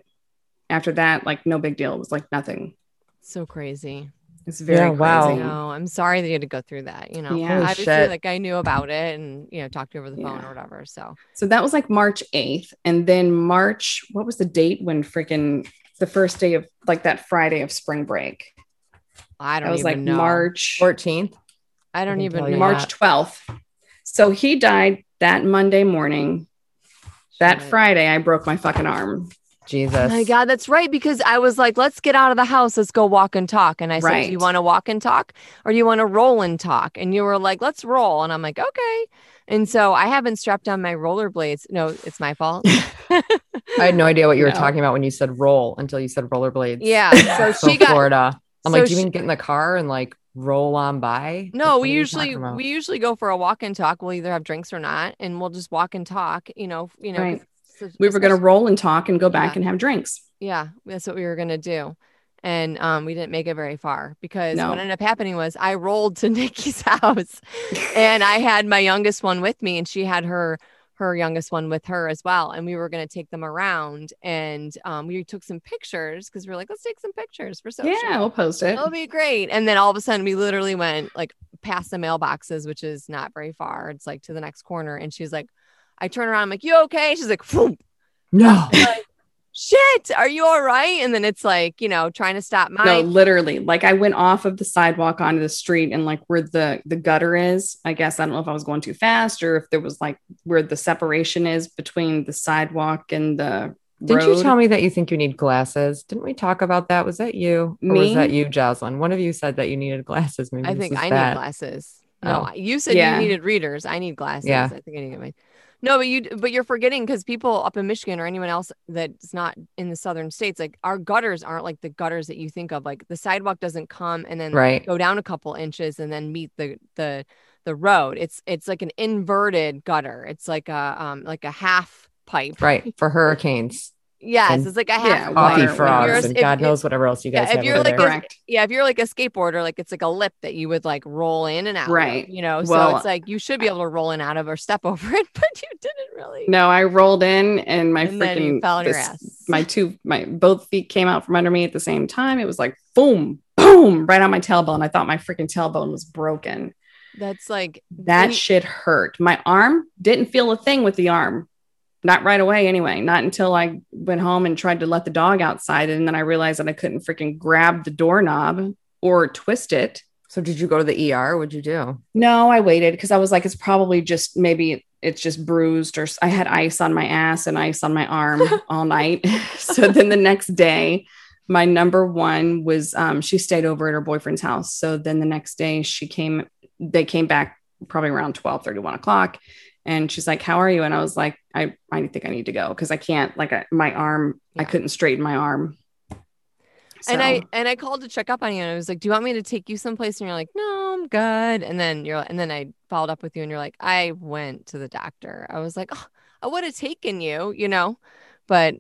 After that, like no big deal. It was like nothing. So crazy. It's very Yeah, wow. crazy. No, I'm sorry that you had to go through that. You know, Yeah. Holy obviously, shit. like I knew about it and you know talked to you over the phone Yeah. or whatever. So So that was like March 8th. And then March, what was the date when freaking the first day of like that Friday of spring break? I don't That was even like know. March 14th. I don't I even tell know. you March 12th. So he died that Monday morning. That Shit. Friday, I broke my fucking arm. Jesus. Oh my God, that's right. Because I was like, let's get out of the house. Let's go walk and talk. And I said, Do you want to walk and talk or do you want to roll and talk? And you were like, let's roll. And I'm like, okay. And so I haven't strapped on my rollerblades. No, it's my fault. I had no idea what you were talking about when you said roll until you said rollerblades. yeah. So So she got, Florida. I'm so like, do you she- mean get in the car and like roll on by? No, we usually we usually go for a walk and talk. We'll either have drinks or not, and we'll just walk and talk. You know, you know. 'cause Right. We were going to roll and talk and go back Yeah. and have drinks. Yeah, that's what we were gonna do. And um, we didn't make it very far because No. what ended up happening was I rolled to Nikki's house and I had my youngest one with me and she had her her youngest one with her as well. And we were gonna take them around and um, we took some pictures because we are like, let's take some pictures for social. Yeah, we'll post it. It'll be great. And then all of a sudden we literally went like past the mailboxes, which is not very far. It's like to the next corner. And she's like, I turn around, I'm like, you okay? She's like, "Phoom." no. like, shit, are you all right? And then it's like, you know, trying to stop my no, literally. Like I went off of the sidewalk onto the street and like where the the gutter is. I guess I don't know if I was going too fast or if there was like where the separation is between the sidewalk and the Didn't road. you tell me that you think you need glasses? Didn't we talk about that? Was that you? Or was that you, Jocelyn? One of you said that you needed glasses. Maybe I think I that. need glasses. No, Oh. you said Yeah. you needed readers. I need glasses. Yeah. I think I need to get mine. No, but you but you're forgetting because people up in Michigan or anyone else that's not in the southern states, like our gutters aren't like the gutters that you think of. Like the sidewalk doesn't come and then Right. go down a couple inches and then meet the the the road. It's it's like an inverted gutter. It's like a um like a half pipe. Right. For hurricanes, Yes, And- it's like a half Yeah, coffee water, frogs, you're- and God if- knows whatever else you Yeah, guys if you're like there. a- Correct. yeah, if you're like a skateboarder, like it's like a lip that you would like roll in and out. of, Right. you know, so it's like you should be able to roll in out of or step over it, but you didn't really. No, I rolled in and my And then you freaking fell on your ass. my two my both feet came out from under me at the same time. It was like boom, boom, right on my tailbone. I thought my freaking tailbone was broken. That's like That when you- shit hurt. My arm didn't feel a thing with the arm. Not right away, anyway. Not until I went home and tried to let the dog outside. And then I realized that I couldn't freaking grab the doorknob or twist it. so did you go to the ER? What'd you do? No, I waited because I was like, it's probably just maybe it's just bruised or i had ice on my ass and ice on my arm all night. so then the next day, my number one was um, she stayed over at her boyfriend's house. So then the next day she came, they came back probably around 12 31 o'clock. And she's like, How are you? And I was like, I, I think I need to go because I can't, like, I, my arm, I couldn't straighten my arm. and I and I called to check up on you and I was like, Do you want me to take you someplace? And you're like, No, I'm good. And then you're and then I followed up with you and you're like, I went to the doctor. I was like, oh, I would have taken you, you know, but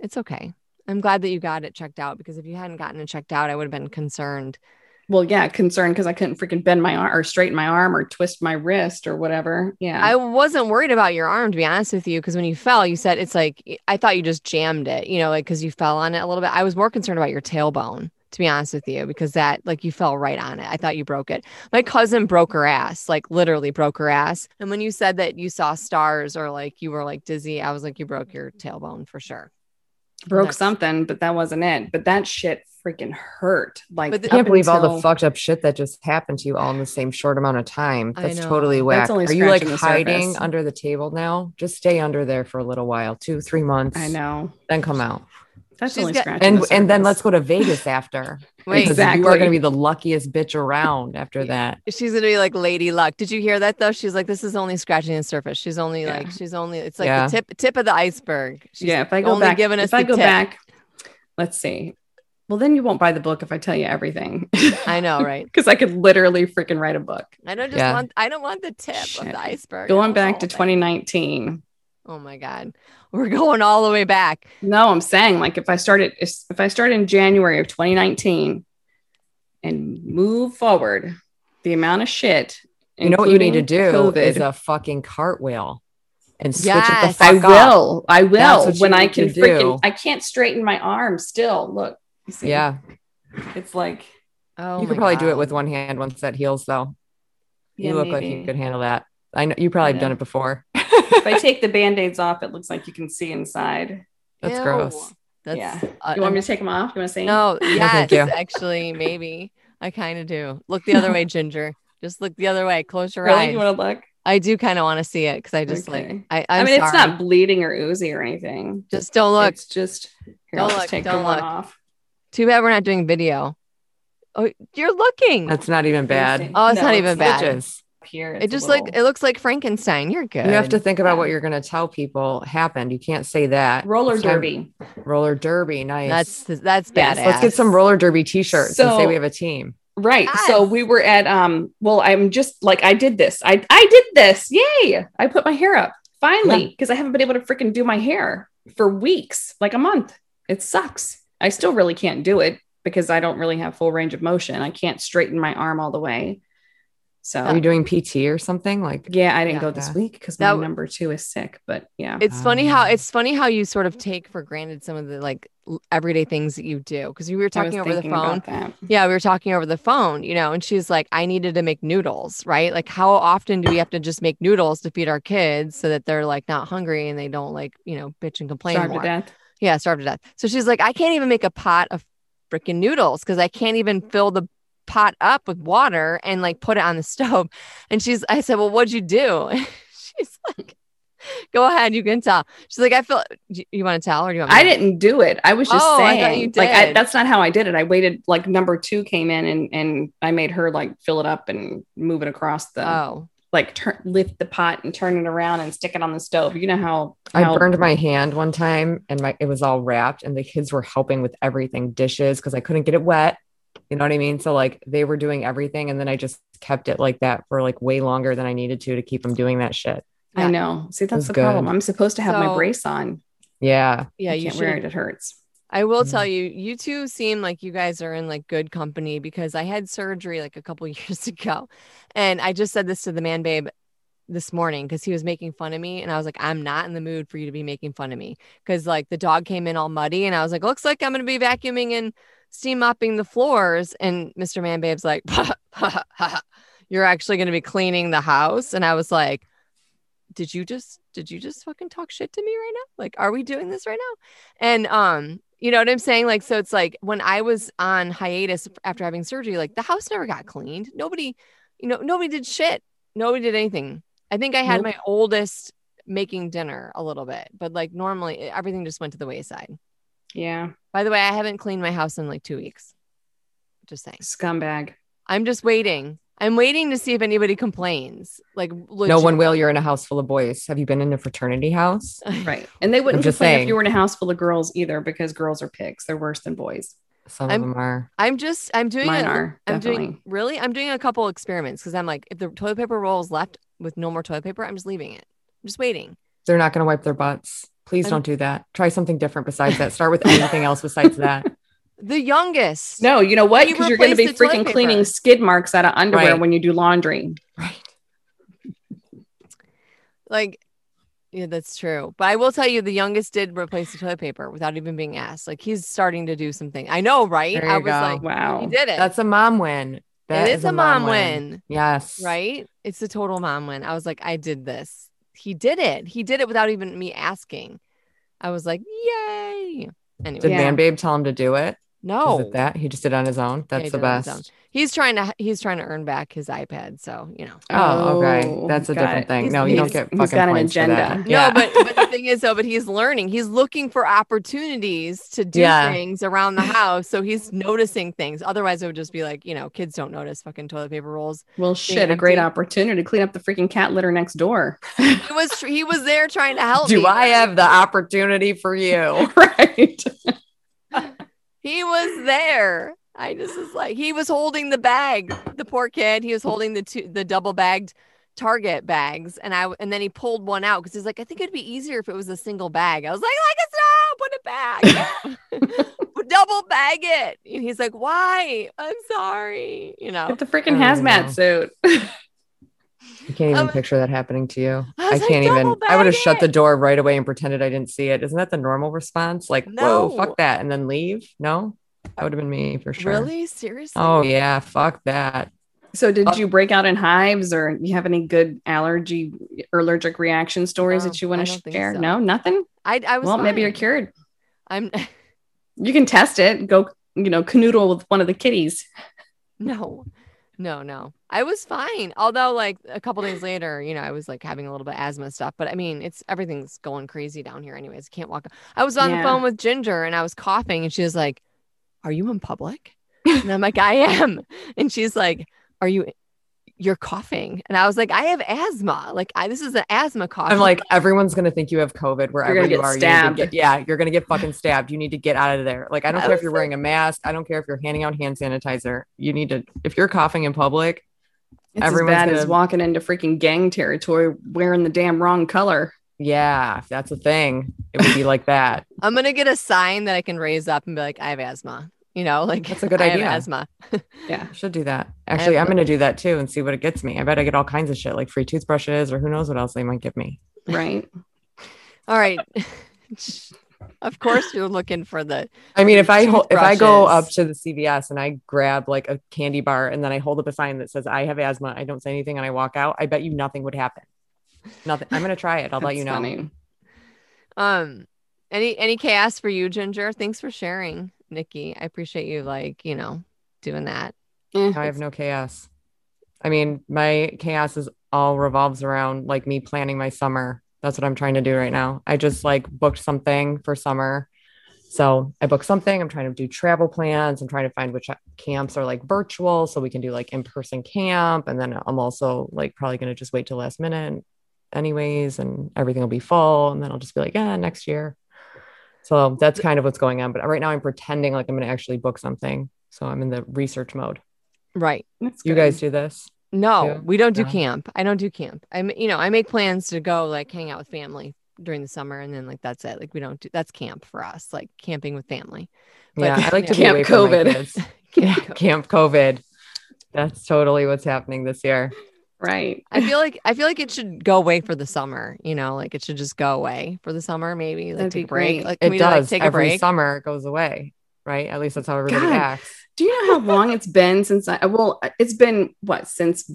it's okay. I'm glad that you got it checked out because if you hadn't gotten it checked out, I would have been concerned. Well, yeah, concerned because I couldn't freaking bend my arm or straighten my arm or twist my wrist or whatever. Yeah. I wasn't worried about your arm, to be honest with you, because when you fell, you said it's like I thought you just jammed it, you know, like because you fell on it a little bit. I was more concerned about your tailbone, to be honest with you, because that like you fell right on it. I thought you broke it. My cousin broke her ass, like literally broke her ass. And when you said that you saw stars or like you were like dizzy, I was like, you broke your tailbone for sure. Broke That's- something, but that wasn't it. But that shit freaking hurt. Like, But the- I can't up believe all the fucked up shit that just happened to you all in the same short amount of time. That's totally whack. That's only Are you like hiding surface. under the table now? Just stay under there for a little while, two, three months. I know. Then come out. That's She's only got- scratching. And the and then let's go to Vegas after. Wait, because You are going to be the luckiest bitch around after that. she's gonna be like Lady Luck. Did you hear that though? She's like, this is only scratching the surface. She's only Yeah. like, she's only. It's like Yeah. the tip tip of the iceberg. She's yeah. If I go only back, giving us if I go tip. back, let's see. Well, then you won't buy the book if I tell you everything. I know, right? Because I could literally freaking write a book. I don't just Yeah. want. I don't want the tip of the iceberg. Going back to thing. 2019. Oh my god, we're going all the way back. No, I'm saying like if I started if if I start in January of 2019 and move forward, the amount of shit. You know what you need to do COVID, is a fucking cartwheel and switch it Yes. the I fuck up. will. I will when I can freaking. do. I can't straighten my arm still. Look, you see? Yeah, it's like Oh, you could my probably do it with one hand once that heals, though. You Yeah, look like you could handle that. I know you probably have done it before. If I take the band-aids off, it looks like you can see inside. That's Ew. gross. That's Yeah. uh, You want me to take them off? You want to see? no. Yes, thank you. actually, maybe I kind of do. Look the other way, Ginger. Just look the other way. Close your really. eyes. You want to look? I do kind of want to see it because I just like Okay. I. i I'm mean, it's not bleeding or oozy or anything. Just don't look. It's just here. Don't I'll just look, take the don't one look. off. Too bad we're not doing video. Oh, you're looking. That's not even bad. Oh, it's not even bad. Stitches. Here, it just like it looks like Frankenstein. You're good. You have to think about Yeah. what you're going to tell people happened. You can't say that. roller It's time- derby. Roller derby. Nice. That's that's Yes, badass. Let's get some roller derby t-shirts and say we have a team. Right. So we were at um well I'm just like I did this. I I did this. Yay. I put my hair up finally because I haven't been able to freaking do my hair for weeks, like a month. It sucks. I still really can't do it because I don't really have full range of motion. I can't straighten my arm all the way. So Are you doing PT or something? Like yeah, I didn't Yeah. go this Yeah. week because my w- number two is sick. But yeah, It's funny how Ah. it's funny how you sort of take for granted some of the like everyday things that you do because we were talking over the phone. Yeah, we were talking over the phone, you know, and she's like, I needed to make noodles, right? Like, how often do we have to just make noodles to feed our kids so that they're like not hungry and they don't like, you know, bitch and complain Starved more? to death. Yeah, starved to death. So she's like, I can't even make a pot of freaking noodles because I can't even fill the pot up with water and like put it on the stove. And she's, I said, Well, what'd you do? she's like, Go ahead, you can tell. She's like, I feel you, you want to tell or do you want me I to- didn't do it. I was just Oh, I saying, thought you like, I, did. that's not how I did it. I waited like number two came in and and I made her like fill it up and move it across the Oh, like turn lift the pot and turn it around and stick it on the stove. You know how, I burned my hand one time and my it was all wrapped and the kids were helping with everything, dishes because I couldn't get it wet. You know what I mean? So like they were doing everything and then I just kept it like that for like way longer than I needed to to keep them doing that shit. I know. See, that's was the problem. I'm supposed to have my brace on. Yeah. yeah, I you can't wear it. It hurts. I will Mm. tell you, you two seem like you guys are in like good company because I had surgery like a couple years ago. And I just said this to the man babe this morning because he was making fun of me. And I was like, I'm not in the mood for you to be making fun of me. Cause like the dog came in all muddy and I was like, looks like I'm going to be vacuuming and steam mopping the floors. And Mr. Man babe's like, you're actually going to be cleaning the house. And I was like, did you just did you just fucking talk shit to me right now? Like, are we doing this right now? And um, you know what I'm saying? Like, so it's like when I was on hiatus after having surgery, like the house never got cleaned. Nobody, you know, nobody did shit. Nobody did anything. I think I had Nope. my oldest making dinner a little bit, but like normally everything just went to the wayside. Yeah. By the way, I haven't cleaned my house in like two weeks. Just saying. Scumbag. I'm just waiting. I'm waiting to see if anybody complains. Like, No one will. You're in a house full of boys. Have you been in a fraternity house? Right. And they wouldn't just complain if you were in a house full of girls either because girls are pigs. They're worse than boys. Some I'm- of them are. I'm just I'm doing Mine a- are I'm definitely. doing really I'm doing a couple experiments because I'm like if the toilet paper roll is left with no more toilet paper, I'm just leaving it. I'm just waiting. They're not going to wipe their butts. Please I'm- don't do that. Try something different besides that. Start with anything else besides that. The youngest. No, you know what? You Because you're going to be replaced the toilet freaking cleaning skid marks out of underwear Right. when you do laundry. Right. Like yeah, that's true. But I will tell you the youngest did replace the toilet paper without even being asked. Like he's starting to do something. I know, right? There I was go. like, Wow. he did it. That's a mom win. That it is a mom win. Yes. right? It's a total mom win. I was like, I did this. He did it. He did it without even me asking. I was like, yay. Anyway, Did Yeah. Man Babe tell him to do it? no. Is it that? He just did it on his own. That's he the did it on his best. He's trying to he's trying to earn back his iPad. So, you know. Oh, okay. Oh, That's a different it. thing. He's- no, you don't he's- get he's fucking got an points for that. agenda. Yeah. No, but but the thing is though, but he's learning. He's looking for opportunities to do Yeah. things around the house. So he's noticing things. Otherwise, it would just be like, you know, kids don't notice fucking toilet paper rolls. Well, shit, a great opportunity to clean up the freaking cat litter next door. He was he was there trying to help do me. I have the opportunity for you? right. He was there. I just was like, he was holding the bag. The poor kid. He was holding the two, the double bagged Target bags, and I and then he pulled one out because he's like, I think it'd be easier if it was a single bag. I was like, like it's no, put it back, double bag it. And he's like, why? I'm sorry. You know, Get the freaking I hazmat know. suit. I can't even Um, picture that happening to you. I I, can't even. I would have shut the door right away and pretended I didn't see it. Isn't that the normal response? Like, whoa, No. fuck that, and then leave? No, that would have been me for sure. really, seriously. Oh yeah, fuck that. So, did you break out in hives, or you have any good allergy or allergic reaction stories No, that you want to share? so. No, nothing. I I was. Well, maybe you're cured. I'm You can test it. Go, you know, canoodle with one of the kitties. no, No, no. I was fine. Although like a couple days later, you know, I was like having a little bit of asthma stuff. But I mean, it's everything's going crazy down here anyways. I can't walk. I was on Yeah. the phone with Ginger and I was coughing and she was like, Are you in public? And I'm like, I am. And she's like, Are you you're coughing? And I was like, I have asthma. Like I this is an asthma cough. I'm like, everyone's gonna think you have COVID wherever gonna you get are. You need to get- yeah, you're gonna get fucking stabbed. You need to get out of there. Like, I don't I care if you're like- wearing a mask. I don't care if you're handing out hand sanitizer. You need to. If you're coughing in public, It's Everyone's as bad as gonna- walking into freaking gang territory wearing the damn wrong color. Yeah, if that's a thing, it would be like that. I'm gonna get a sign that I can raise up and be like, I have asthma. You know, like That's a good I idea. have asthma. Yeah. I should do that. Actually, I'm gonna do that too and see what it gets me. I bet I get all kinds of shit like free toothbrushes or who knows what else they might give me. Right. All right. of course you're looking for the I mean, if I ho- if I go up to the CVS and I grab like a candy bar and then I hold up a sign that says I have asthma, I don't say anything and I walk out, I bet you nothing would happen. Nothing. I'm gonna try it. I'll let you know. funny. um any any chaos for you, Ginger? Thanks for sharing, Nikki. I appreciate you like, you know, doing that. Eh, I have no chaos. I mean, my chaos is all revolves around like me planning my summer. That's what I'm trying to do right now. I just like booked something for summer. So I booked something. I'm trying to do travel plans. I'm trying to find which camps are like virtual so we can do like in person camp. And then I'm also like probably going to just wait till last minute, anyways, and everything will be full. And then I'll just be like, yeah, next year. So that's kind of what's going on. But right now I'm pretending like I'm going to actually book something. So I'm in the research mode. Right. that's You good. guys do this? No, Yeah. we don't do No. camp. I don't do camp. I'm you know, I make plans to go like hang out with family during the summer and then like that's it. Like we don't do that's camp for us, like camping with family. But- yeah, I like to be Camp away from my COVID. kids. Camp yeah, co- Camp COVID. That's totally what's happening this year. Right. I feel like I feel like it should go away for the summer. You know, like it should just go away for the summer. Maybe like That'd take be a break. great. Like can It we does. like take a break? summer it goes away, right? At least that's how everybody God. acts. Do you know how long it's been since I well, uh, it's been what since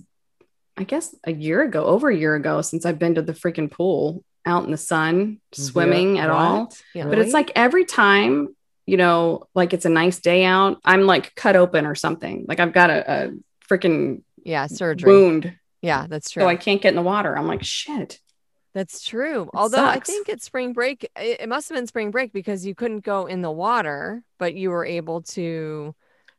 I guess a year ago, over a year ago, since I've been to the freaking pool out in the sun, swimming Yeah, at all. Yeah. But Really? it's like every time, you know, like it's a nice day out, I'm like cut open or something. Like I've got a, a freaking Yeah, surgery. wound, Yeah, that's true. so I can't get in the water. I'm like, shit. That's true. Although I think it's spring break, it, it must have been spring break because you couldn't go in the water, but you were able to.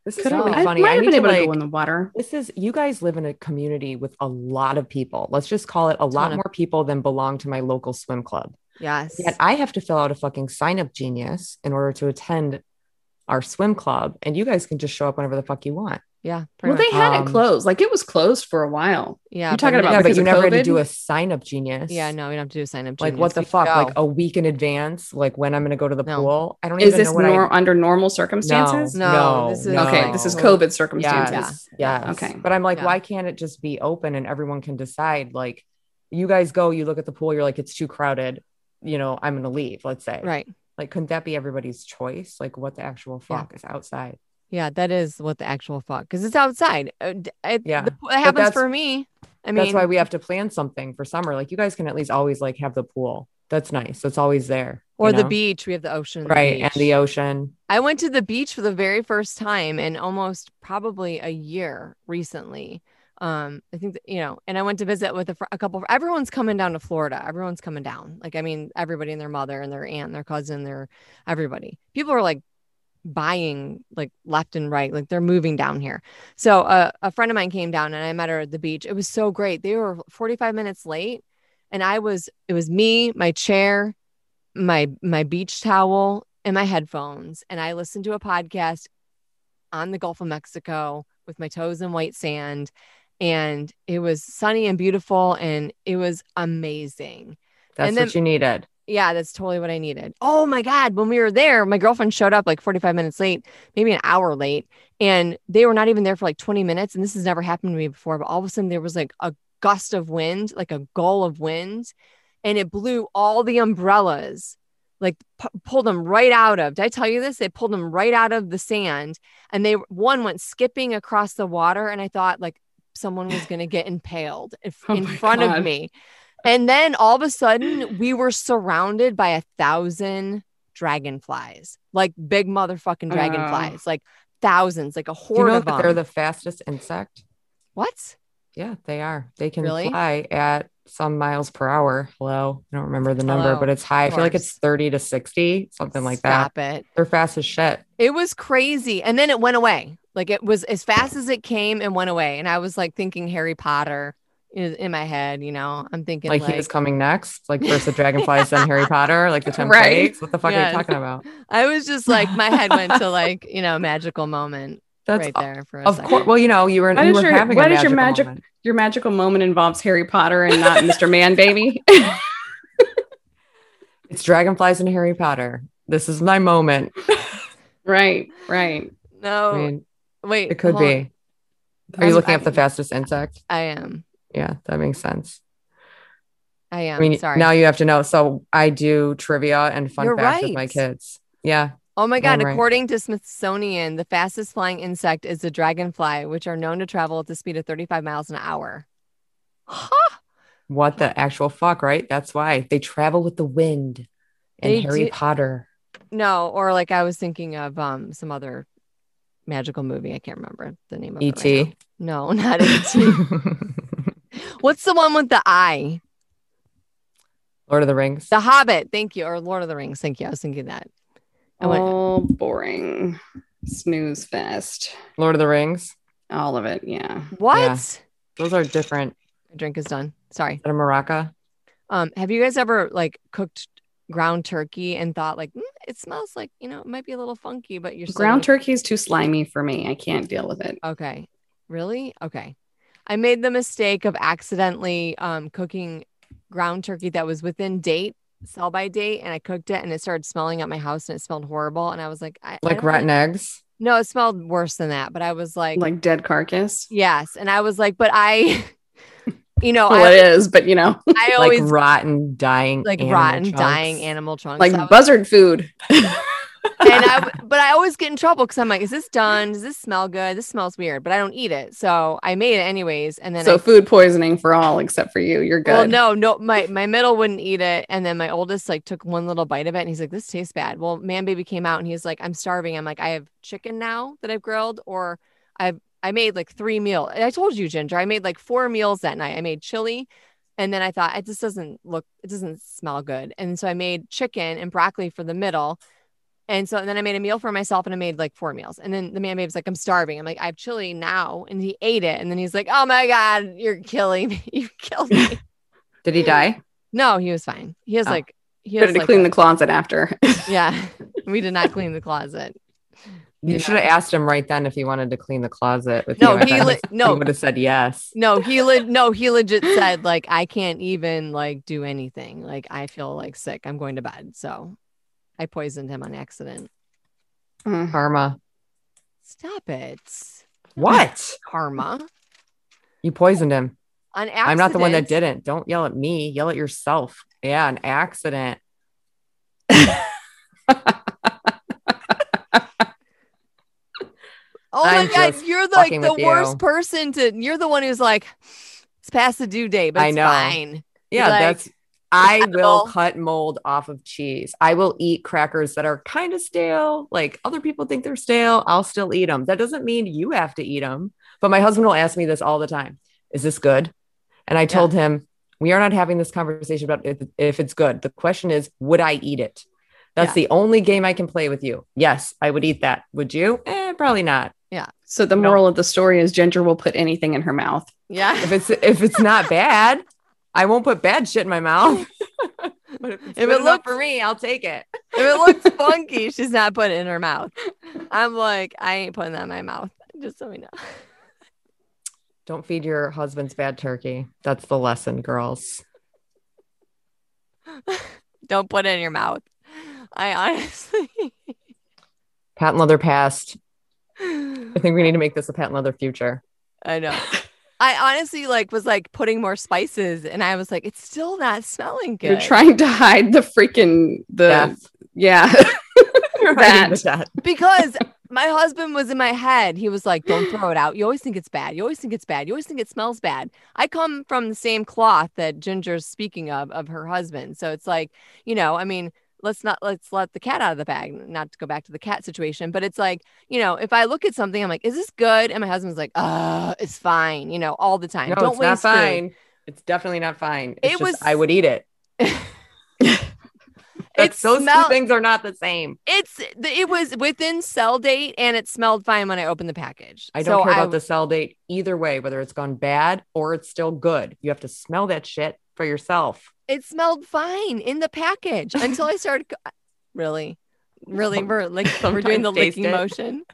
This is Could really I, funny. might I have need been to able to like. go in the water. This is you guys live in a community with a lot of people. Let's just call it a lot of- more people than belong to my local swim club. Yes. Yet I have to fill out a fucking sign up genius in order to attend our swim club, and you guys can just show up whenever the fuck you want. Yeah. Well, pretty they had Um, it closed. Like it was closed for a while. yeah. you're talking but about yeah, but you of never had to do a sign up genius. Yeah, no, we don't have to do a sign up. Genius. Like what the. We fuck? go. Like a week in advance, like when I'm going to go to the No. pool. I don't Is even this know what nor- I. under normal circumstances? No, no, this is- no. Okay, this is COVID circumstances. Yes, yes. Okay. But I'm like, Yeah. why can't it just be open and everyone can decide? Like, you guys go, you look at the pool, you're like, it's too crowded. You know, I'm going to leave. Let's say, right. Like, couldn't that be everybody's choice? Like, what the actual Yeah. fuck is outside? Yeah, that is what the actual fuck because it's outside. Uh, It, Yeah. the- it happens for me. I mean, That's why we have to plan something for summer. Like, you guys can at least always like have the pool. That's nice. It's always there. or the know? beach. We have the ocean, and the right? And the ocean. I went to the beach for the very first time in almost probably a year recently. Um, I think that, you know, and I went to visit with a, fr- a couple. Everyone's coming down to Florida. Everyone's coming down. Like, I mean, everybody and their mother and their aunt, and their cousin, their everybody. People are like buying like left and right. Like they're moving down here. So uh, a friend of mine came down and I met her at the beach. It was so great. They were 45 minutes late, and I was. It was me, my chair, my my beach towel and my headphones and I listened to a podcast on the Gulf of Mexico with my toes in white sand and it was sunny and beautiful and it was amazing. That's then- what you needed. Yeah, that's totally what I needed. Oh my God. When we were there, my girlfriend showed up like 45 minutes late, maybe an hour late, and they were not even there for like 20 minutes. And this has never happened to me before, but all of a sudden there was like a gust of wind, like a gull of wind, and it blew all the umbrellas, like pu- pulled them right out of. Did I tell you this? They pulled them right out of the sand, and they one went skipping across the water, and I thought like someone was going to get impaled in, Oh in front of me. And then all of a sudden, we were surrounded by a thousand dragonflies, like big motherfucking oh, dragonflies, like thousands, like a Do you horde know of that them. they're the fastest insect? What? Yeah, they are. They can Really? fly at some miles per hour. Hello. I don't remember the number, Hello. but it's high. I feel like it's 30 to 60, something like that. Stop it. They're fast as shit. It was crazy. And then it went away. Like it was as fast as it came and went away. And I was like thinking Harry Potter in, in my head, you know. I'm thinking Like, like, he was coming next, like first the dragonflies, then Harry Potter, like the 10 Right. plagues. What the fuck are you talking about? I was just like my head went to like, you know, magical moment That's right there for a of course. Well, you know, you were, Why you does were your- having why a does your magical magic- moment. Your magical moment involves Harry Potter and not Mr. Man Baby. It's dragonflies and Harry Potter. This is my moment. right, right. No, I mean, wait. it could hold on. be. Are you I'm- looking up the fastest insect? I am. Yeah, that makes sense. I am. I mean, sorry. now you have to know. So I do trivia and fun You're facts with my kids. Yeah. Oh my God. I'm right. According to Smithsonian, the fastest flying insect is the dragonfly, which are known to travel at the speed of 35 miles an hour. Huh? What the actual fuck, right? That's why they travel with the wind and They Harry do- Potter. No, or like I was thinking of um some other magical movie. I can't remember the name of it. right E.T. No, not E.T. What's the one with the eye? Lord of the Rings. The Hobbit. Thank you. Or Lord of the Rings. Thank you. I was thinking that. I went- All boring. Snooze fest. Lord of the Rings. All of it. Yeah. What? Yeah. Those are different. My drink is done. Sorry. Is that a maraca? Um, have you guys ever like cooked ground turkey and thought like "Mm, it smells like you know it might be a little funky, but you're Ground gonna- turkey is too slimy for me. I can't deal with it. Okay, really? Okay. I made the mistake of accidentally um, cooking ground turkey that was within date, sell by date, and I cooked it and it started smelling at my house and it smelled horrible. And I was like, I, I Like don't rotten really- eggs? No, it smelled worse than that. But I was like, Like dead carcass. yes, and I was like, but I, you know, Well, I, it is, but you know, I always like rotten, dying, like rotten, chunks. dying animal chunks. like I was- buzzard food. and I, but I always get in trouble because I'm like, is this done? Does this smell good? This smells weird, but I don't eat it. So I made it anyways. And then so I, food poisoning for all except for you. You're good. well, no, no, my, my middle wouldn't eat it. And then my oldest like took one little bite of it and he's like, this tastes bad. Well, man baby came out and he's like, I'm starving. I'm like, I have chicken now that I've grilled or I've, I made like three meals. I told you, Ginger, I made like four meals that night. I made chili. And then I thought it just doesn't look, it doesn't smell good. And so I made chicken and broccoli for the middle. And so and then I made a meal for myself and I made like four meals. And then the man babe's like, I'm starving. I'm like, I have chili now. And he ate it. And then he's like, Oh my God, you're killing me. You killed me. Did he die? no, he was fine. He has Oh. like, he has to like, clean a- the closet after. yeah. We did not clean the closet. You Yeah. should have asked him right then if he wanted to clean the closet with No, you. He li- no. he would have said yes. No, he le- no, he legit said, like, I can't even like do anything. Like, I feel like sick. I'm going to bed. So I poisoned him on accident. Mm. Karma. Stop it. What? Karma. You poisoned him. On accident. I'm not the one that didn't. Don't yell at me. Yell at yourself. Yeah, an accident. Oh my I'm god, you're like the worst you. person to. You're the one who's like, it's past the due date, but I it's know. fine. Yeah, like, that's I will cut mold off of cheese. I will eat crackers that are kind of stale. Like other people think they're stale. I'll still eat them. That doesn't mean you have to eat them. But my husband will ask me this all the time. Is this good? And I told him, we are not having this conversation about if, if it's good. The question is, would I eat it? That's Yeah. the only game I can play with you. Yes, I would eat that. Would you? Eh, probably not. Yeah. So the No. moral of the story is Ginger will put anything in her mouth. Yeah. If it's if it's not bad, I won't put bad shit in my mouth. but if, If it looks- for me, I'll take it. if it looks funky, she's not putting it in her mouth. I'm like, I ain't putting that in my mouth. Just so we know. Don't feed your husband's bad turkey. That's the lesson, girls. Don't put it in your mouth. I honestly. Patent leather past. I think we need to make this a patent leather future. I know. I honestly like was like putting more spices, and I was like, it's still not smelling good. You're trying to hide the freaking the Death. yeah. You're That. hiding because my husband was in my head. He was like, "Don't throw it out. You always think it's bad. You always think it's bad. You always think it smells bad." I come from the same cloth that Ginger's speaking of of her husband, so it's like, you know, I mean, let's not let's let the cat out of the bag. Not to go back to the cat situation, but it's like you know, if I look at something, I'm like, is this good? And my husband's like, uh, it's fine. You know, all the time. No, Don't it's not waste food. fine. It's definitely not fine. It's It just, was- I would eat it. It That's, those two things are not the same. It's it was within sell date and it smelled fine when I opened the package. I don't So care about I- the sell date either way, whether it's gone bad or it's still good. You have to smell that shit for yourself. It smelled fine in the package until I started. co- Really, really, we're like we're doing the licking it. motion.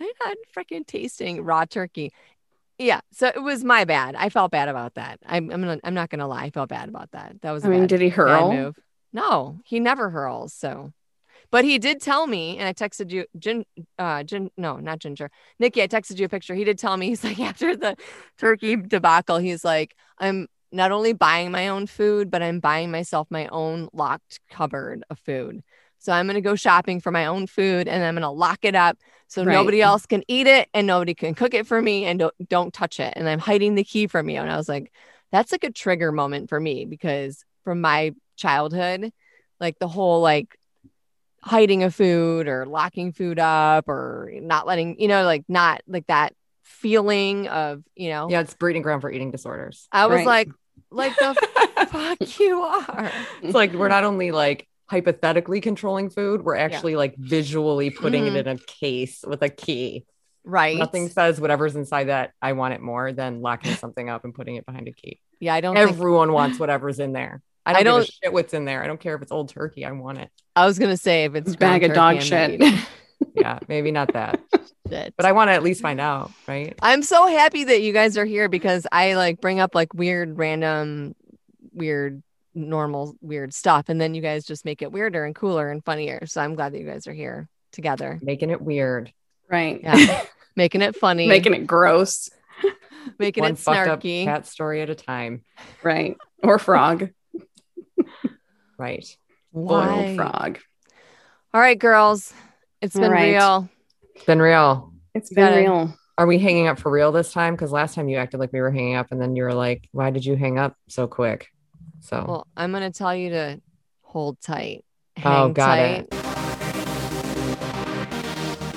I'm not freaking tasting raw turkey. Yeah, so it was my bad. I felt bad about that. I'm I'm gonna I'm not gonna lie. I felt bad about that. That was a I mean, bad, did he hurl? move. No, he never hurls. So, but he did tell me, and I texted you, Gin, uh, Gin, no, not Ginger, Nikki. I texted you a picture. He did tell me. He's like after the turkey debacle, he's like, I'm not only buying my own food, but I'm buying myself my own locked cupboard of food. So I'm gonna go shopping for my own food, and I'm gonna lock it up so Right. nobody else can eat it, and nobody can cook it for me, and don't don't touch it. And I'm hiding the key from you. And I was like, that's like a trigger moment for me because from my childhood, like the whole like hiding of food or locking food up or not letting you know like not like that feeling of you know Yeah, it's breeding ground for eating disorders. i was Right. like like the fuck you are It's like we're not only like hypothetically controlling food, we're actually like visually putting Mhm. it in a case with a key. right Nothing says whatever's inside that I want it more than locking something up and putting it behind a key. yeah i don't think, Everyone wants whatever's in there. I I don't, don't- give a shit what's in there. I don't care if it's old turkey. I want it. i was gonna say if it's Bag of dog shit. not eating Yeah, maybe not that, it. but I want to at least find out, right? I'm so happy that you guys are here because I like bring up like weird, random, weird, normal, weird stuff. And then you guys just make it weirder and cooler and funnier. So I'm glad that you guys are here together. Making it weird. right. Yeah. Making it funny, Making it gross. making One it fucked up snarky. cat story at a time. Right. Or frog. Right. Boiled Why? frog. All right, girls. It's All been right. real. It's been real. It's been gotta- real. Are we hanging up for real this time? Because last time you acted like we were hanging up, and then you were like, "Why did you hang up so quick?" So Well, I'm going to tell you to hold tight. Oh, got tight.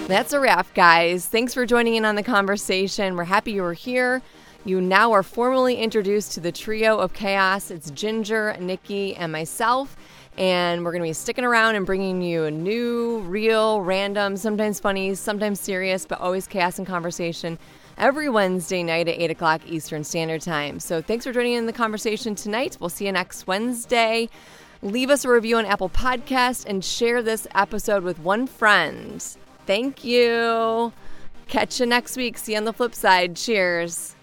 That's a wrap, guys. Thanks for joining in on the conversation. We're happy you were here. You now are formally introduced to the trio of chaos. It's Ginger, Nikki, and myself. And we're going to be sticking around and bringing you a new, real, random, sometimes funny, sometimes serious, but always chaos and conversation every Wednesday night at 8 o'clock Eastern Standard Time. So thanks for joining in the conversation tonight. We'll see you next Wednesday. Leave us a review on Apple Podcast and share this episode with one friend. Thank you. Catch you next week. See you on the flip side. Cheers.